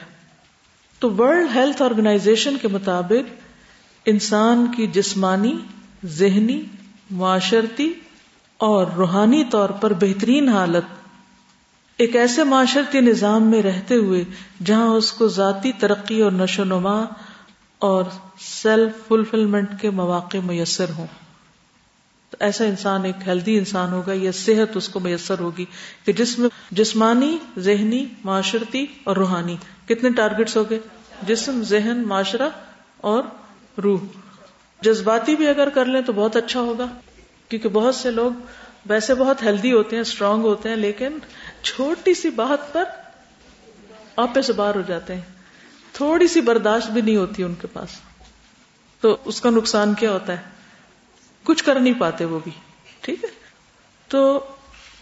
تو ورلڈ ہیلتھ آرگنائزیشن کے مطابق انسان کی جسمانی، ذہنی، معاشرتی اور روحانی طور پر بہترین حالت ایک ایسے معاشرتی نظام میں رہتے ہوئے جہاں اس کو ذاتی ترقی اور نشو و نما اور سیلف فلفلمنٹ کے مواقع میسر ہوں۔ تو ایسا انسان ایک ہیلدی انسان ہوگا، یا صحت اس کو میسر ہوگی کہ جس میں جسمانی، ذہنی، معاشرتی اور روحانی۔ کتنے ٹارگیٹس ہو گئے جسم، ذہن، معاشرہ اور روح۔ جذباتی بھی اگر کر لیں تو بہت اچھا ہوگا، کیونکہ بہت سے لوگ ویسے بہت ہیلدی ہوتے ہیں اسٹرانگ ہوتے ہیں، لیکن چھوٹی سی بات پر آپے سے باہر ہو جاتے ہیں۔ تھوڑی سی برداشت بھی نہیں ہوتی ان کے پاس۔ تو اس کا نقصان کیا ہوتا ہے؟ کچھ کر نہیں پاتے وہ بھی، ٹھیک ہے؟ تو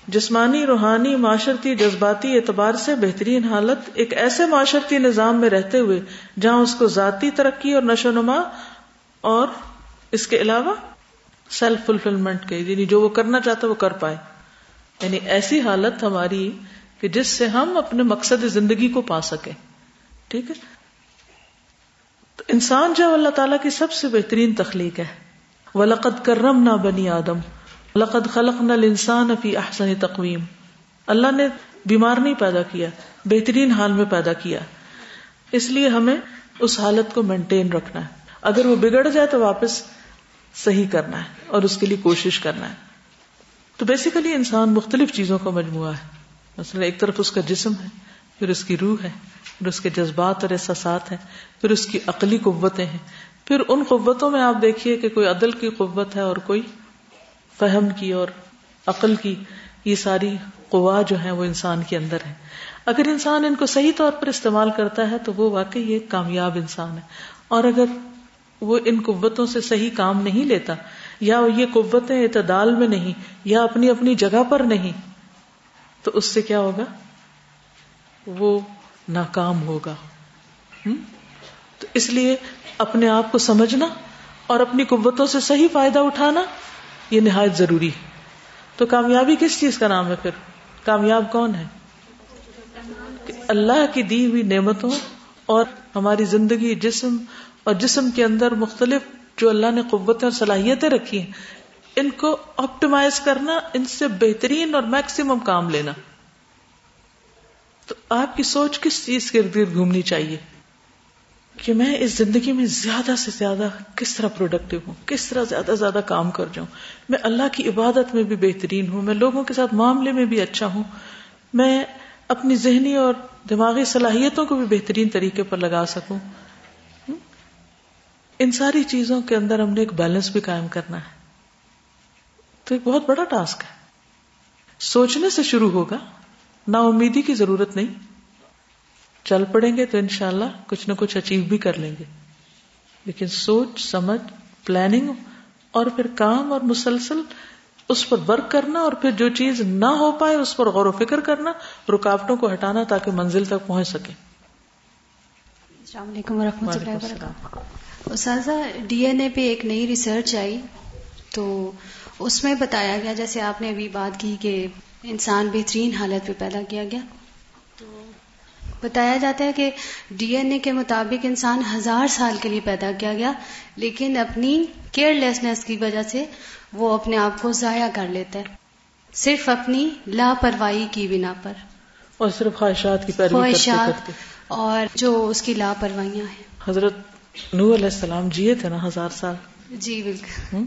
جسمانی، روحانی، معاشرتی، جذباتی اعتبار سے بہترین حالت ایک ایسے معاشرتی نظام میں رہتے ہوئے، جہاں اس کو ذاتی ترقی اور نشو نما اور اس کے علاوہ سیلف فلفلمنٹ کے یعنی جو وہ کرنا چاہتا وہ کر پائے۔ یعنی ایسی حالت ہماری کہ جس سے ہم اپنے مقصد زندگی کو پا سکیں۔ ٹھیک ہے؟ تو انسان جو اللہ تعالیٰ کی سب سے بہترین تخلیق ہے۔ وہ کرم نہ بنی آدم۔ لقد خلق نہ انسان افی احسن تقویم اللہ نے بیمار نہیں پیدا کیا، بہترین حال میں پیدا کیا۔ اس لیے ہمیں اس حالت کو مینٹین رکھنا ہے۔ اگر وہ بگڑ جائے تو واپس صحیح کرنا ہے اور اس کے لیے کوشش کرنا ہے۔ تو بیسیکلی انسان مختلف چیزوں کا مجموعہ ہے۔ مثلا ایک طرف اس کا جسم ہے، پھر اس کی روح ہے۔ پھر اس کے جذبات اور احساسات ہیں، پھر اس کی عقلی قوتیں ہیں۔ پھر ان قوتوں میں آپ دیکھیے کہ کوئی عدل کی قوت ہے اور کوئی فہم کی اور عقل کی، یہ ساری قوا جو ہے وہ انسان کے اندر ہے اگر انسان ان کو صحیح طور پر استعمال کرتا ہے تو وہ واقعی ایک کامیاب انسان ہے۔ اور اگر وہ ان قوتوں سے صحیح کام نہیں لیتا، یا یہ قوتیں اعتدال میں نہیں، یا اپنی اپنی جگہ پر نہیں، تو اس سے کیا ہوگا؟ وہ ناکام ہوگا۔ تو اس لیے اپنے آپ کو سمجھنا اور اپنی قوتوں سے صحیح فائدہ اٹھانا، یہ نہایت ضروری ہے۔ تو کامیابی کس چیز کا نام ہے پھر؟ کامیاب کون ہے؟ کہ اللہ کی دی ہوئی نعمتوں اور ہماری زندگی، جسم اور جسم کے اندر مختلف جو اللہ نے قوتیں اور صلاحیتیں رکھی ہیں، ان کو آپٹیمائز کرنا، ان سے بہترین اور میکسیمم کام لینا۔ تو آپ کی سوچ کس چیز کے ارد گرد گھومنی چاہیے؟ کہ میں اس زندگی میں زیادہ سے زیادہ کس طرح پروڈکٹیو ہوں؟ کس طرح زیادہ زیادہ کام کر جاؤں؟ میں اللہ کی عبادت میں بھی بہترین ہوں، میں لوگوں کے ساتھ معاملے میں بھی اچھا ہوں، میں اپنی ذہنی اور دماغی صلاحیتوں کو بھی بہترین طریقے پر لگا سکوں۔ ان ساری چیزوں کے اندر ہم نے ایک بیلنس بھی قائم کرنا ہے۔ تو ایک بہت بڑا ٹاسک ہے۔ سوچنے سے شروع ہوگا۔ نا امیدی کی ضرورت نہیں۔ چل پڑیں گے تو انشاءاللہ کچھ نہ کچھ اچیو بھی کر لیں گے۔ لیکن سوچ سمجھ پلاننگ اور پھر کام اور مسلسل اس پر ورک کرنا اور پھر جو چیز نہ ہو پائے اس پر غور و فکر کرنا رکاوٹوں کو ہٹانا تاکہ منزل تک پہنچ سکے۔ السلام علیکم و رحمۃ اللہ وبرکاتہ۔ اساتذہ ڈی این اے پہ ایک نئی ریسرچ آئی۔ تو اس میں بتایا گیا جیسے آپ نے ابھی بات کی کہ انسان بہترین حالت پہ پیدا کیا گیا۔ تو بتایا جاتا ہے کہ ڈی این اے کے مطابق انسان ہزار سال کے لیے پیدا کیا گیا لیکن اپنی کیئر لیسنس کی وجہ سے وہ اپنے آپ کو ضائع کر لیتا ہے۔ صرف اپنی لاپرواہی کی بنا پر۔ اور صرف خواہشات کی پیروی خواہشات اور جو اس کی لاپرواہیاں ہیں۔ حضرت نور علیہ السلام جیے تھے نا ہزار سال۔ جی بالکل۔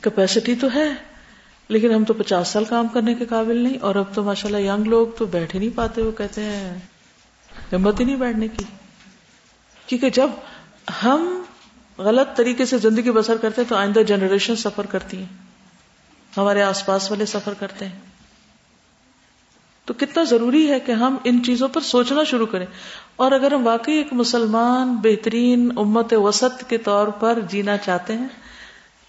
کیپیسٹی تو ہے۔ لیکن ہم تو پچاس سال کام کرنے کے قابل نہیں، اور اب تو ماشاء اللہ ینگ لوگ تو بیٹھ ہی نہیں پاتے، وہ کہتے ہیں، ہمت ہی نہیں بیٹھنے کی۔ کیونکہ جب ہم غلط طریقے سے زندگی بسر کرتے ہیں تو آئندہ جنریشن سفر کرتی ہیں۔ ہمارے آس پاس والے سفر کرتے ہیں۔ تو کتنا ضروری ہے کہ ہم ان چیزوں پر سوچنا شروع کریں۔ اور اگر ہم واقعی ایک مسلمان، بہترین امت وسط کے طور پر جینا چاہتے ہیں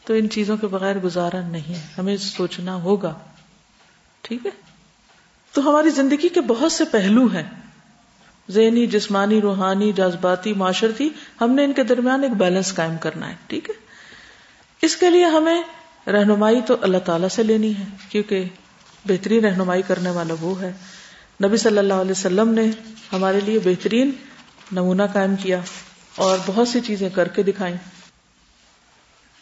تو ان چیزوں کے بغیر گزارا نہیں ہمیں سوچنا ہوگا۔ ٹھیک ہے؟ تو ہماری زندگی کے بہت سے پہلو ہیں۔ ذہنی، جسمانی، روحانی، جذباتی معاشرتی، ہم نے ان کے درمیان ایک بیلنس قائم کرنا ہے۔ ٹھیک ہے؟ اس کے لیے ہمیں رہنمائی تو اللہ تعالی سے لینی ہے، کیونکہ بہترین رہنمائی کرنے والا وہ ہے۔ نبی صلی اللہ علیہ وسلم نے ہمارے لیے بہترین نمونہ قائم کیا اور بہت سی چیزیں کر کے دکھائیں۔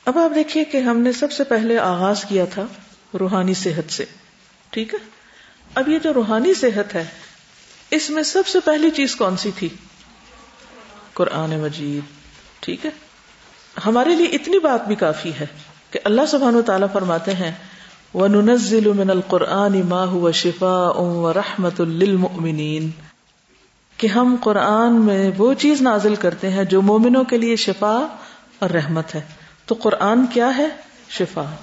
اب آپ دیکھیے کہ ہم نے سب سے پہلے آغاز کیا تھا روحانی صحت سے، ٹھیک ہے؟ اب یہ جو روحانی صحت ہے، اس میں سب سے پہلی چیز کون سی تھی؟ قرآن مجید، ٹھیک ہے؟ ہمارے لیے اتنی بات بھی کافی ہے کہ اللہ سبحان و تعالیٰ فرماتے ہیں وہ ننزل من القرآن ما هو شفاء و رحمت کہ ہم قرآن میں وہ چیز نازل کرتے ہیں جو مومنوں کے لیے شفا اور رحمت ہے۔ تو قرآن کیا ہے؟ شفا۔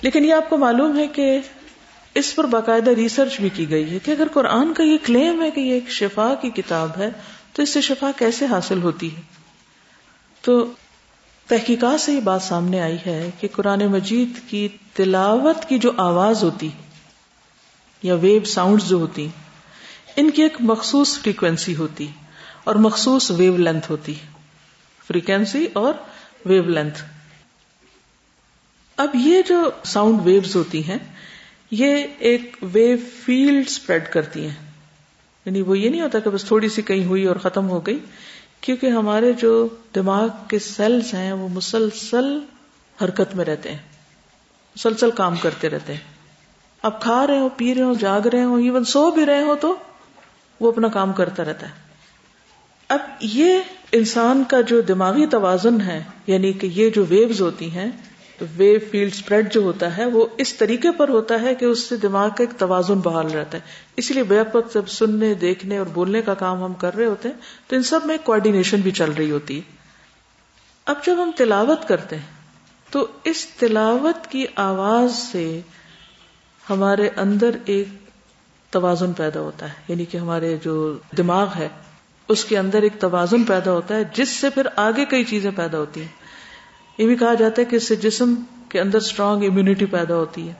لیکن یہ آپ کو معلوم ہے کہ اس پر باقاعدہ ریسرچ بھی کی گئی ہے کہ اگر قرآن کا یہ کلیم ہے کہ یہ ایک شفا کی کتاب ہے، تو اس سے شفا کیسے حاصل ہوتی ہے؟ تو تحقیقات سے یہ بات سامنے آئی ہے کہ قرآن مجید کی تلاوت کی جو آواز ہوتی یا ویو ساؤنڈ جو ہوتی ان کی ایک مخصوص فریکوینسی ہوتی اور مخصوص ویو لینتھ ہوتی فریکوینسی اور ویو لینتھ اب یہ جو ساؤنڈ ویوز ہوتی ہیں، یہ ایک ویو فیلڈ اسپریڈ کرتی ہیں۔ یعنی وہ یہ نہیں ہوتا کہ بس تھوڑی سی کہیں ہوئی اور ختم ہو گئی، کیونکہ ہمارے جو دماغ کے سیلز ہیں، وہ مسلسل حرکت میں رہتے ہیں۔ مسلسل کام کرتے رہتے ہیں۔ اب کھا رہے ہو پی رہے ہو جاگ رہے ہو ایون سو بھی رہے ہو تو وہ اپنا کام کرتا رہتا ہے۔ اب یہ انسان کا جو دماغی توازن ہے یعنی کہ یہ جو ویوز ہوتی ہیں ویو فیلڈ اسپریڈ جو ہوتا ہے، وہ اس طریقے پر ہوتا ہے کہ اس سے دماغ کا ایک توازن بحال رہتا ہے۔ اس لیے بے وقت جب سننے، دیکھنے اور بولنے کا کام ہم کر رہے ہوتے ہیں، تو ان سب میں کوآڈینیشن بھی چل رہی ہوتی ہے۔ اب جب ہم تلاوت کرتے ہیں، تو اس تلاوت کی آواز سے ہمارے اندر ایک توازن پیدا ہوتا ہے۔ یعنی کہ ہمارے جو دماغ ہے، اس کے اندر ایک توازن پیدا ہوتا ہے، جس سے پھر آگے کئی چیزیں پیدا ہوتی ہیں۔ یہ بھی کہا جاتا ہے کہ اس سے جسم کے اندر اسٹرانگ امیونٹی پیدا ہوتی ہے۔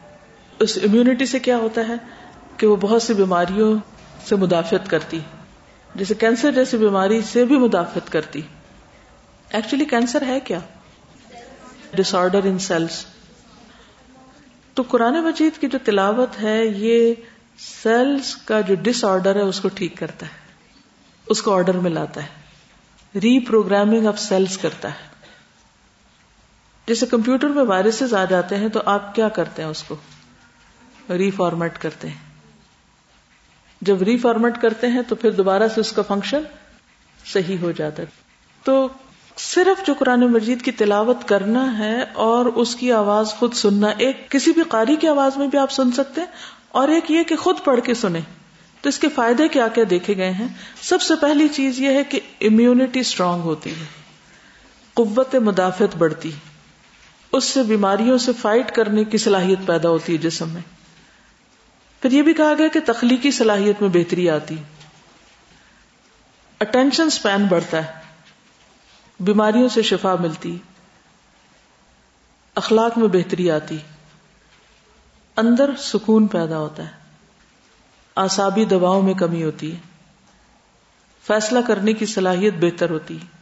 اس امیونٹی سے کیا ہوتا ہے کہ وہ بہت سی بیماریوں سے مدافعت کرتی جیسے کینسر جیسی بیماری سے بھی مدافعت کرتی ایکچولی کینسر ہے کیا؟ ڈس آرڈر ان سیلس تو قرآن مجید کی جو تلاوت ہے، یہ سیلس کا جو ڈس آرڈر ہے، اس کو ٹھیک کرتا ہے۔ اس کو آرڈر میں لاتا ہے۔ ری پروگرامنگ آف سیلس کرتا ہے۔ جیسے کمپیوٹر میں وائرسز آ جاتے ہیں تو آپ کیا کرتے ہیں اس کو؟ ری فارمیٹ کرتے ہیں۔ جب ری فارمیٹ کرتے ہیں تو پھر دوبارہ سے اس کا فنکشن صحیح ہو جاتا ہے۔ تو صرف جو قرآن مجید کی تلاوت کرنا ہے اور اس کی آواز خود سننا، ایک کسی بھی قاری کی آواز میں بھی آپ سن سکتے ہیں اور ایک یہ کہ خود پڑھ کے سنیں۔ تو اس کے فائدے کیا کیا دیکھے گئے ہیں؟ سب سے پہلی چیز یہ ہے کہ امیونٹی اسٹرانگ ہوتی ہے۔ قوت مدافعت بڑھتی اس سے بیماریوں سے فائٹ کرنے کی صلاحیت پیدا ہوتی ہے جسم میں۔ پھر یہ بھی کہا گیا کہ تخلیقی صلاحیت میں بہتری آتی اٹینشن سپین بڑھتا ہے۔ بیماریوں سے شفا ملتی اخلاق میں بہتری آتی اندر سکون پیدا ہوتا ہے۔ آسابی دباؤں میں کمی ہوتی ہے۔ فیصلہ کرنے کی صلاحیت بہتر ہوتی ہے۔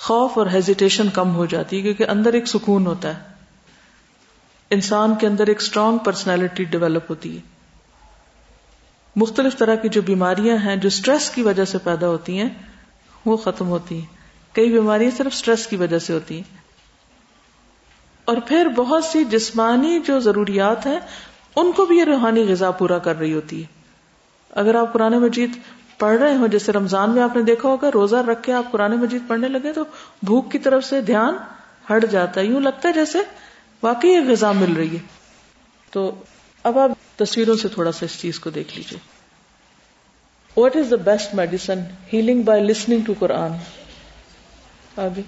خوف اور ہیزیٹیشن کم ہو جاتی ہے کیونکہ اندر ایک سکون ہوتا ہے۔ انسان کے اندر ایک اسٹرانگ پرسنالٹی ڈیولپ ہوتی ہے۔ مختلف طرح کی جو بیماریاں ہیں، جو اسٹریس کی وجہ سے پیدا ہوتی ہیں، وہ ختم ہوتی ہیں۔ کئی بیماریاں صرف اسٹریس کی وجہ سے ہوتی ہیں۔ اور پھر بہت سی جسمانی جو ضروریات ہیں، ان کو بھی یہ روحانی غذا پورا کر رہی ہوتی ہے۔ اگر آپ قرآن مجید پڑھ رہے ہوں، جیسے رمضان میں آپ نے دیکھا ہوگا، روزہ رکھ کے آپ قرآن مجید پڑھنے لگے تو بھوک کی طرف سے دھیان ہٹ جاتا ہے۔ یوں لگتا ہے جیسے واقعی یہ غذا مل رہی ہے۔ تو اب آپ تصویروں سے تھوڑا سا اس چیز کو دیکھ لیجیے what is the best medicine healing by listening to قرآن آگے۔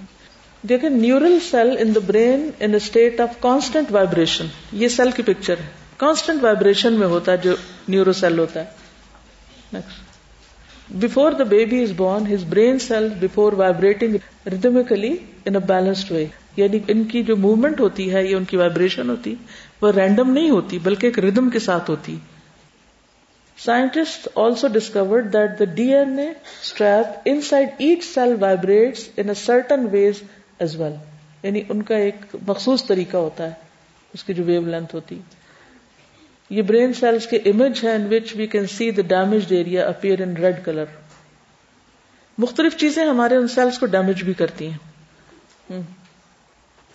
دیکھیں neural cell in the brain in state of constant vibration یہ سیل کی پکچر ہے۔ کانسٹنٹ وائبریشن میں ہوتا ہے جو نیورو سیل ہوتا ہے۔ Next before the baby is born his brain cell before vibrating rhythmically in balanced way یعنی ان کی جو موومنٹ ہوتی ہے یا ان کی وائبریشن ہوتی وہ رینڈم نہیں ہوتی بلکہ ایک ردم کے ساتھ ہوتی scientist also discovered that the D N A strap inside each cell vibrate in certain ways as well یعنی ان کا ایک مخصوص طریقہ ہوتا ہے اس کی جو ویو لینتھ ہوتی یہ برین سیلس کے امیج ہے in which we can see the damage area appear in red colour مختلف چیزیں ہمارے ان سیلس کو ڈیمیج بھی کرتی ہیں.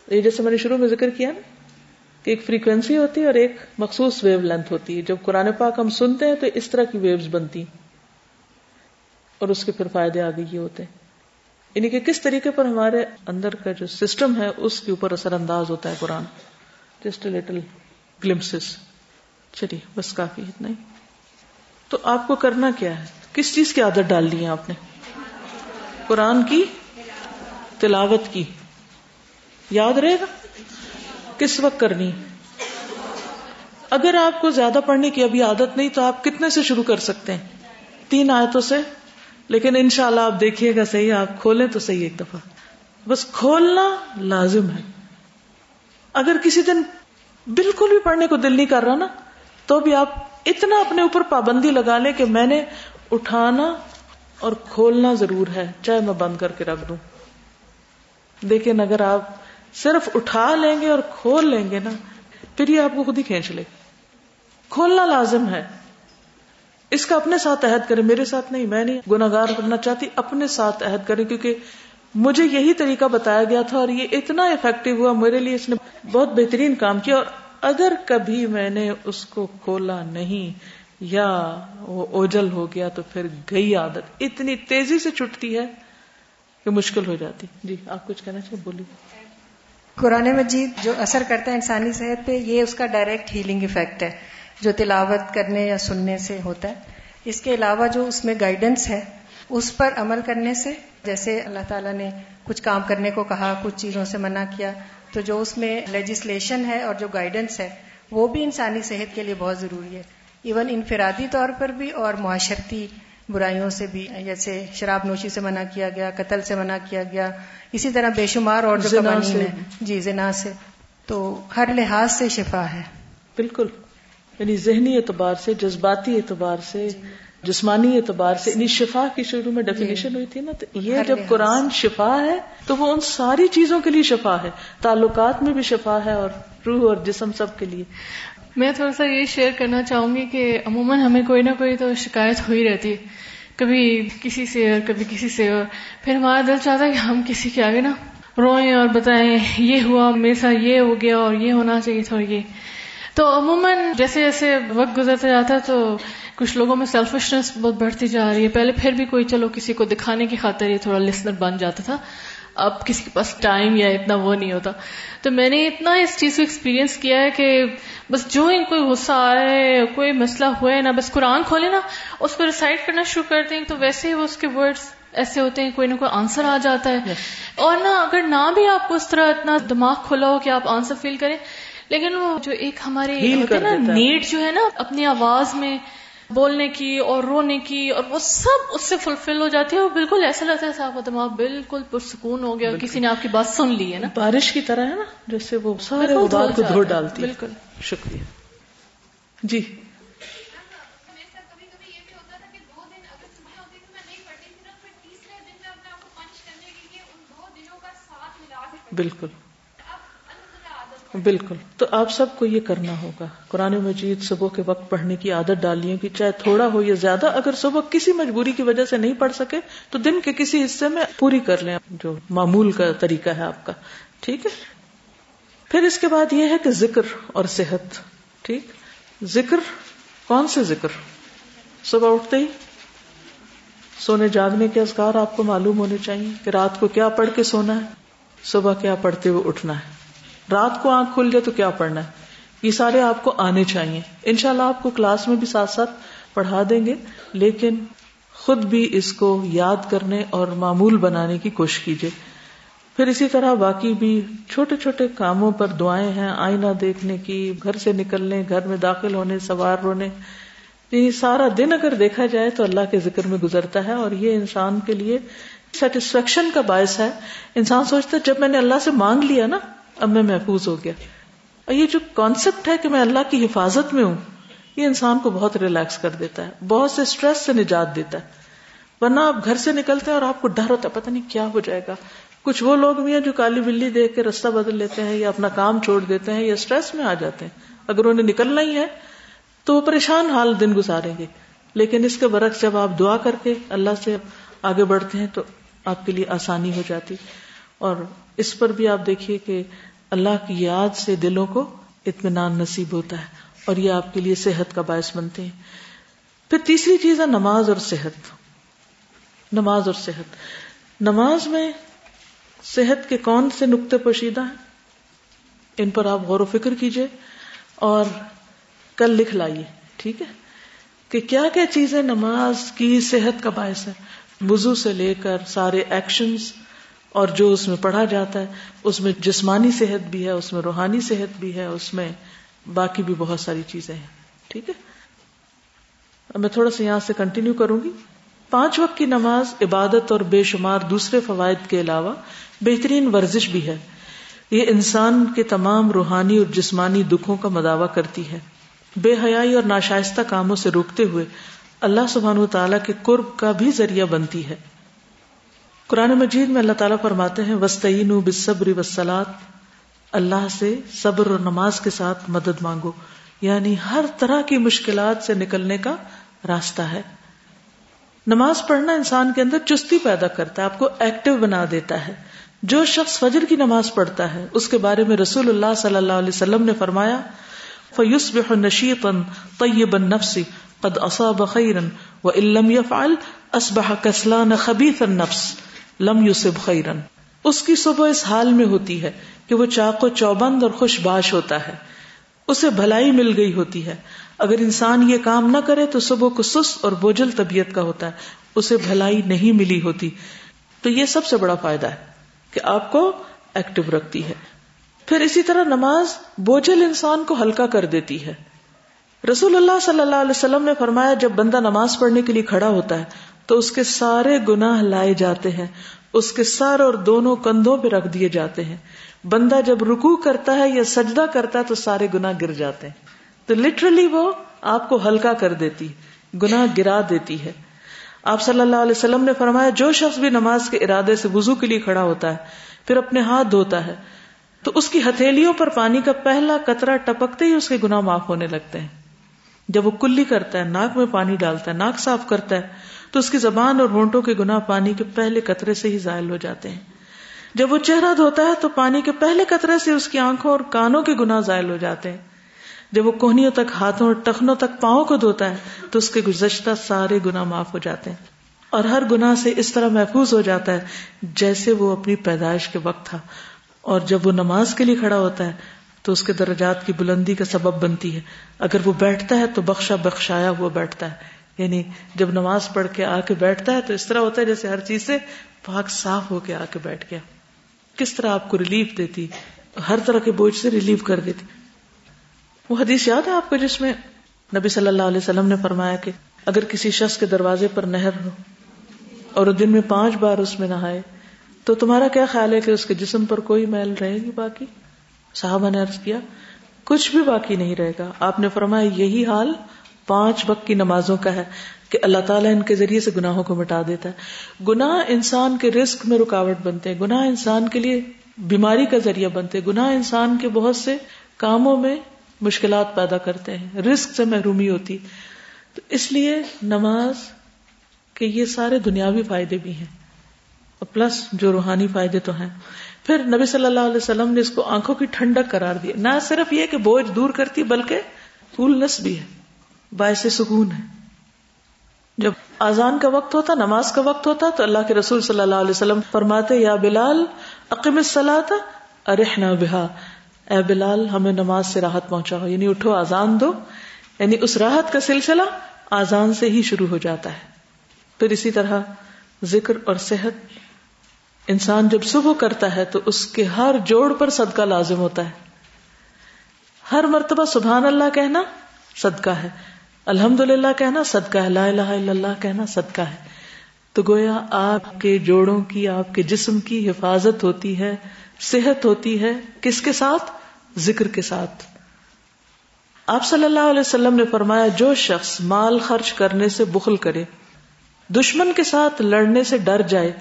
یہ جیسے میں نے شروع میں ذکر کیا نا، کہ ایک فریکوینسی ہوتی ہے اور ایک مخصوص ویو لینتھ ہوتی ہے. جب قرآن پاک ہم سنتے ہیں تو اس طرح کی ویوز بنتی اور اس کے پھر فائدے آگے یہ ہوتے ہیں. یعنی کہ کس طریقے پر ہمارے اندر کا جو سسٹم ہے، اس کے اوپر اثر انداز ہوتا ہے قرآن. جسٹ لٹل گلمسز چلیے، بس کافی اتنا ہی تو آپ کو کرنا کیا ہے؟ کس چیز کی عادت ڈال ہے آپ نے؟ قرآن کی؟ تلاوت کی۔ یاد رہے گا؟ کس وقت کرنی اگر آپ کو زیادہ پڑھنے کی ابھی عادت نہیں، تو آپ کتنے سے شروع کر سکتے ہیں؟ تین آیتوں سے۔ لیکن انشاءاللہ اللہ آپ دیکھیے گا صحیح، آپ کھولیں تو صحیح ایک دفعہ۔ بس کھولنا لازم ہے۔ اگر کسی دن بالکل بھی پڑھنے کو دل نہیں کر رہا نا تو بھی آپ اتنا اپنے اوپر پابندی لگا لیں کہ میں نے اٹھانا اور کھولنا ضرور ہے، چاہے میں بند کر کے رکھ دوں۔ لیکن اگر آپ صرف اٹھا لیں گے اور کھول لیں گے نا، پھر یہ آپ کو خود ہی کھینچ لے کھولنا لازم ہے۔ اس کا اپنے ساتھ عہد کرے میرے ساتھ نہیں، میں نہیں گناگار کرنا چاہتی، اپنے ساتھ عہد کرے کیونکہ مجھے یہی طریقہ بتایا گیا تھا اور یہ اتنا افیکٹو ہوا، میرے لیے اس نے بہت بہترین کام کیا اور اگر کبھی میں نے اس کو کھولا نہیں یا وہ اوجل ہو گیا تو پھر گئی عادت۔ اتنی تیزی سے چھٹتی ہے کہ مشکل ہو جاتی۔ جی آپ کچھ کہنا چاہیے؟ بولیے۔ قرآن مجید جو اثر کرتا ہے انسانی صحت پہ، یہ اس کا ڈائریکٹ ہیلنگ افیکٹ ہے، جو تلاوت کرنے یا سننے سے ہوتا ہے۔ اس کے علاوہ جو اس میں گائیڈنس ہے، اس پر عمل کرنے سے، جیسے اللہ تعالیٰ نے کچھ کام کرنے کو کہا، کچھ چیزوں سے منع کیا تو جو اس میں لیجسلیشن ہے اور جو گائیڈنس ہے وہ بھی انسانی صحت کے لیے بہت ضروری ہے۔ ایون انفرادی طور پر بھی اور معاشرتی برائیوں سے بھی جیسے شراب نوشی سے منع کیا گیا قتل سے منع کیا گیا اسی طرح بے شمار اور جو قوانین ہیں۔ جی زنا سے۔ تو ہر لحاظ سے شفا ہے۔ بالکل۔ یعنی ذہنی اعتبار سے جذباتی اعتبار سے جی۔ جسمانی اعتبار سے یعنی شفا کی شروع میں ڈیفینیشن جی۔ ہوئی تھی نا تو یہ جب قرآن شفا ہے تو وہ ان ساری چیزوں کے لیے شفا ہے۔ تعلقات میں بھی شفا ہے اور روح اور جسم سب کے لیے۔ میں تھوڑا سا یہ شیئر کرنا چاہوں گی کہ عموماً ہمیں کوئی نہ کوئی تو شکایت ہو ہی رہتی۔ ہے کبھی کسی سے اور کبھی کسی سے اور۔ پھر ہمارا دل چاہتا ہے کہ ہم کسی کے آگے نا روئیں اور بتائیں یہ ہوا میرے ساتھ یہ ہو گیا اور یہ ہونا چاہیے تھا اور یہ۔ تو عموماً جیسے جیسے وقت گزرتا جاتا ہے تو کچھ لوگوں میں سیلفشنس بہت بڑھتی جا رہی ہے۔ پہلے پھر بھی کوئی چلو کسی کو دکھانے کی خاطر یہ تھوڑا لسنر بن جاتا تھا۔ اب کسی کے پاس ٹائم یا اتنا وہ نہیں ہوتا۔ تو میں نے اتنا اس چیز کو ایکسپیرینس کیا ہے کہ بس جو ہی کوئی غصہ آئے کوئی مسئلہ ہوئے نا بس قرآن کھولے نا اس کو ریسائٹ کرنا شروع کر دیں۔ تو ویسے ہی وہ اس کے ورڈز ایسے ہوتے ہیں کوئی نہ کوئی آنسر آ جاتا ہے۔ اور نہ اگر نہ بھی آپ کو اس طرح اتنا دماغ کھلا ہو کہ آپ آنسر فیل کریں لیکن وہ جو ایک ہمارے نا نیڈ جو ہے نا اپنی آواز میں بولنے کی اور رونے کی اور وہ سب اس سے فلفل ہو جاتی ہے اور بالکل ایسا لگتا ہے کا دماغ بالکل پرسکون ہو گیا کسی نے آپ کی بات سن لی ہے نا۔ بارش کی طرح ہے نا جیسے وہ سارے کو دھو ڈالتی بالکل۔ شکریہ۔ جی۔ بالکل۔ بالکل۔ تو آپ سب کو یہ کرنا ہوگا۔ قرآن مجید صبح کے وقت پڑھنے کی عادت ڈالیے کہ چاہے تھوڑا ہو یا زیادہ، اگر صبح کسی مجبوری کی وجہ سے نہیں پڑھ سکے، تو دن کے کسی حصے میں پوری کر لیں۔ جو معمول کا طریقہ ہے آپ کا۔ ٹھیک ہے؟ پھر اس کے بعد یہ ہے کہ ذکر اور صحت۔ ٹھیک؟ ذکر، کون سے ذکر؟ صبح اٹھتے ہی؟ سونے جاگنے کے اذکار آپ کو معلوم ہونے چاہیے کہ رات کو کیا پڑھ کے سونا ہے؟ صبح کیا پڑھتے ہوئے اٹھنا ہے؟ رات کو آنکھ کھل جائے تو کیا پڑھنا ہے؟ یہ سارے آپ کو آنے چاہیے۔ ان شاء اللہ آپ کو کلاس میں بھی ساتھ ساتھ پڑھا دیں گے، لیکن خود بھی اس کو یاد کرنے اور معمول بنانے کی کوشش کیجیے۔ پھر اسی طرح باقی بھی چھوٹے چھوٹے کاموں پر دعائیں ہیں، آئینہ دیکھنے کی، گھر سے نکلنے، گھر میں داخل ہونے، سوار ہونے۔ یہ سارا دن اگر دیکھا جائے تو اللہ کے ذکر میں گزرتا ہے اور یہ انسان کے لیے سیٹسفیکشن کا باعث ہے۔ انسان سوچتا ہے جب میں نے اللہ سے مانگ لیا نا اب میں محفوظ ہو گیا۔ اور یہ جو کانسیپٹ ہے کہ میں اللہ کی حفاظت میں ہوں، یہ انسان کو بہت ریلیکس کر دیتا ہے، بہت سے اسٹریس سے نجات دیتا ہے۔ ورنہ آپ گھر سے نکلتے ہیں اور آپ کو ڈر ہوتا ہے، پتہ نہیں کیا ہو جائے گا۔ کچھ وہ لوگ بھی ہیں جو کالی بلی دیکھ کے رستہ بدل لیتے ہیں یا اپنا کام چھوڑ دیتے ہیں یا اسٹریس میں آ جاتے ہیں۔ اگر انہیں نکلنا ہی ہے، تو وہ پریشان حال دن گزاریں گے۔ لیکن اس کے برعکس جب آپ دعا کر کے اللہ سے آگے بڑھتے ہیں، تو آپ کے لیے آسانی ہو جاتی۔ اور اس پر بھی آپ دیکھیے کہ اللہ کی یاد سے دلوں کو اطمینان نصیب ہوتا ہے اور یہ آپ کے لیے صحت کا باعث بنتے ہیں۔ پھر تیسری چیز ہے نماز اور صحت۔ نماز اور صحت۔ نماز میں صحت کے کون سے نقطے پوشیدہ ہیں؟ ان پر آپ غور و فکر کیجیے اور کل لکھ لائیے، ٹھیک ہے؟ کہ کیا کیا چیزیں نماز کی صحت کا باعث ہے وضو سے لے کر سارے ایکشنز اور جو اس میں پڑھا جاتا ہے، اس میں جسمانی صحت بھی ہے، اس میں روحانی صحت بھی ہے، اس میں باقی بھی بہت ساری چیزیں ہیں۔ ٹھیک ہے؟ اب میں تھوڑا سا یہاں سے کنٹینیو کروں گی۔ پانچ وقت کی نماز عبادت اور بے شمار دوسرے فوائد کے علاوہ بہترین ورزش بھی ہے۔ یہ انسان کے تمام روحانی اور جسمانی دکھوں کا مداوع کرتی ہے۔ بے حیائی اور ناشائستہ کاموں سے روکتے ہوئے اللہ سبحان و تعالیٰ کے قرب کا بھی ذریعہ بنتی ہے۔ قرآن مجید میں اللہ تعالیٰ فرماتے ہیں وسطین بصبری وسلات اللہ سے صبر اور نماز کے ساتھ مدد مانگو۔ یعنی ہر طرح کی مشکلات سے نکلنے کا راستہ ہے۔ نماز پڑھنا انسان کے اندر چستی پیدا کرتا ہے، آپ کو ایکٹیو بنا دیتا ہے۔ جو شخص فجر کی نماز پڑھتا ہے، اس کے بارے میں رسول اللہ صلی اللہ علیہ وسلم نے فرمایا فیوس نشیطن طیب النفس قد اصاب خیرا وان لم يفعل اصبح كسلان خبيث النفس۔ لم يصب خیرا اس کی صبح اس حال میں ہوتی ہے کہ وہ چاق و چوبند اور خوش باش ہوتا ہے۔ اسے بھلائی مل گئی ہوتی ہے۔ اگر انسان یہ کام نہ کرے تو صبح کو سست اور بوجھل طبیعت کا ہوتا ہے۔ اسے بھلائی نہیں ملی ہوتی۔ تو یہ سب سے بڑا فائدہ ہے کہ آپ کو ایکٹیو رکھتی ہے۔ پھر اسی طرح نماز بوجھل انسان کو ہلکا کر دیتی ہے۔ رسول اللہ صلی اللہ علیہ وسلم نے فرمایا، جب بندہ نماز پڑھنے کے لیے کھڑا ہوتا ہے تو اس کے سارے گناہ لائے جاتے ہیں۔ اس کے سر اور دونوں کندھوں پہ رکھ دیے جاتے ہیں۔ بندہ جب رکو کرتا ہے یا سجدہ کرتا ہے تو سارے گنا گر جاتے ہیں۔ تو لٹرلی وہ آپ کو ہلکا کر دیتی گنا گرا دیتی ہے۔ آپ صلی اللہ علیہ وسلم نے فرمایا، جو شخص بھی نماز کے ارادے سے وزو کے لیے کھڑا ہوتا ہے، پھر اپنے ہاتھ دھوتا ہے، تو اس کی ہتھیلیوں پر پانی کا پہلا قطرہ ٹپکتے ہی اس کے گنا معاف ہونے لگتے ہیں۔ جب وہ کلی کرتا ہے، ناک میں پانی ڈالتا ہے، ناک صاف کرتا ہے تو اس کی زبان اور ہونٹوں کے گنا پانی کے پہلے قطرے سے ہی زائل ہو جاتے ہیں۔ جب وہ چہرہ دھوتا ہے تو پانی کے پہلے قطرے سے اس کی آنکھوں اور کانوں کے گنا زائل ہو جاتے ہیں۔ جب وہ کوہنیوں تک ہاتھوں اور ٹخنوں تک پاؤں کو دھوتا ہے تو اس کے گزشتہ سارے گنا معاف ہو جاتے ہیں۔ اور ہر گناہ سے اس طرح محفوظ ہو جاتا ہے جیسے وہ اپنی پیدائش کے وقت تھا۔ اور جب وہ نماز کے لیے کھڑا ہوتا ہے تو اس کے درجات کی بلندی کا سبب بنتی ہے۔ اگر وہ بیٹھتا ہے تو بخشا بخشایا ہوا بیٹھتا ہے۔ یعنی جب نماز پڑھ کے آ کے بیٹھتا ہے تو اس طرح ہوتا ہے جیسے ہر چیز سے پاک صاف ہو کے آ کے بیٹھ گیا۔ کس طرح آپ کو ریلیف دیتی؟ ہر طرح کے بوجھ سے ریلیف کر دیتی۔ وہ حدیث یاد ہے آپ کو جس میں نبی صلی اللہ علیہ وسلم نے فرمایا کہ اگر کسی شخص کے دروازے پر نہر ہو اور دن میں پانچ بار اس میں نہائے، تو تمہارا کیا خیال ہے کہ اس کے جسم پر کوئی میل رہے گی باقی؟ صحابہ نے عرض کیا، کچھ بھی باقی نہیں رہے گا۔ آپ نے فرمایا، یہی حال پانچ وقت کی نمازوں کا ہے کہ اللہ تعالیٰ ان کے ذریعے سے گناہوں کو مٹا دیتا ہے۔ گناہ انسان کے رسک میں رکاوٹ بنتے ہیں، گناہ انسان کے لیے بیماری کا ذریعہ بنتے ہیں۔ گناہ انسان کے بہت سے کاموں میں مشکلات پیدا کرتے ہیں رسک سے محرومی ہوتی۔ تو اس لیے نماز کے یہ سارے دنیاوی فائدے بھی ہیں۔ اور پلس جو روحانی فائدے تو ہیں۔ پھر نبی صلی اللہ علیہ وسلم نے اس کو آنکھوں کی ٹھنڈک قرار دیا۔ نہ صرف یہ کہ بوجھ دور کرتی، بلکہ کولنس بھی ہے۔ باعث سکون ہے۔ جب آزان کا وقت ہوتا، نماز کا وقت ہوتا، تو اللہ کے رسول صلی اللہ علیہ وسلم فرماتے، یا بلال، اقم ارحنا بہا۔ اے بلال، ہمیں نماز سے راحت پہنچاؤ یعنی اٹھو آزان دو۔ یعنی اس راحت کا سلسلہ آزان سے ہی شروع ہو جاتا ہے۔ پھر اسی طرح ذکر اور صحت۔ انسان جب صبح کرتا ہے، تو اس کے ہر جوڑ پر صدقہ لازم ہوتا ہے۔ ہر مرتبہ سبحان اللہ کہنا صدقہ ہے۔ الحمد للہ کہنا صدقہ ہے، لا الہ الا اللہ کہنا صدقہ ہے۔ تو گویا آپ کے جوڑوں کی، آپ کے جسم کی حفاظت ہوتی ہے، صحت ہوتی ہے، کس کے ساتھ؟ ذکر کے ساتھ۔ آپ صلی اللہ علیہ وسلم نے فرمایا، جو شخص مال خرچ کرنے سے بخل کرے، دشمن کے ساتھ لڑنے سے ڈر جائے،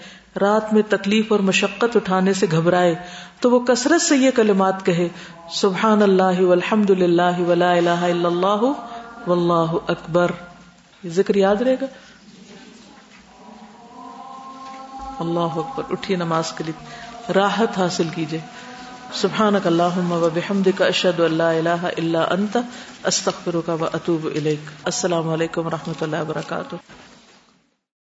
رات میں تکلیف اور مشقت اٹھانے سے گھبرائے، تو وہ کثرت سے یہ کلمات کہے، سبحان اللہ والحمد للہ ولا الہ الا اللہ واللہ اکبر۔ ذکر یاد رہے گا؟ اللہ اکبر۔ اٹھیے نماز کے لیے۔ راحت حاصل کیجیے سبحانک اللہم و بحمدک اشہد ان لا الہ الا انت، استغفرک و اتوب الیک۔ السلام علیکم و رحمۃ اللہ وبرکاتہ۔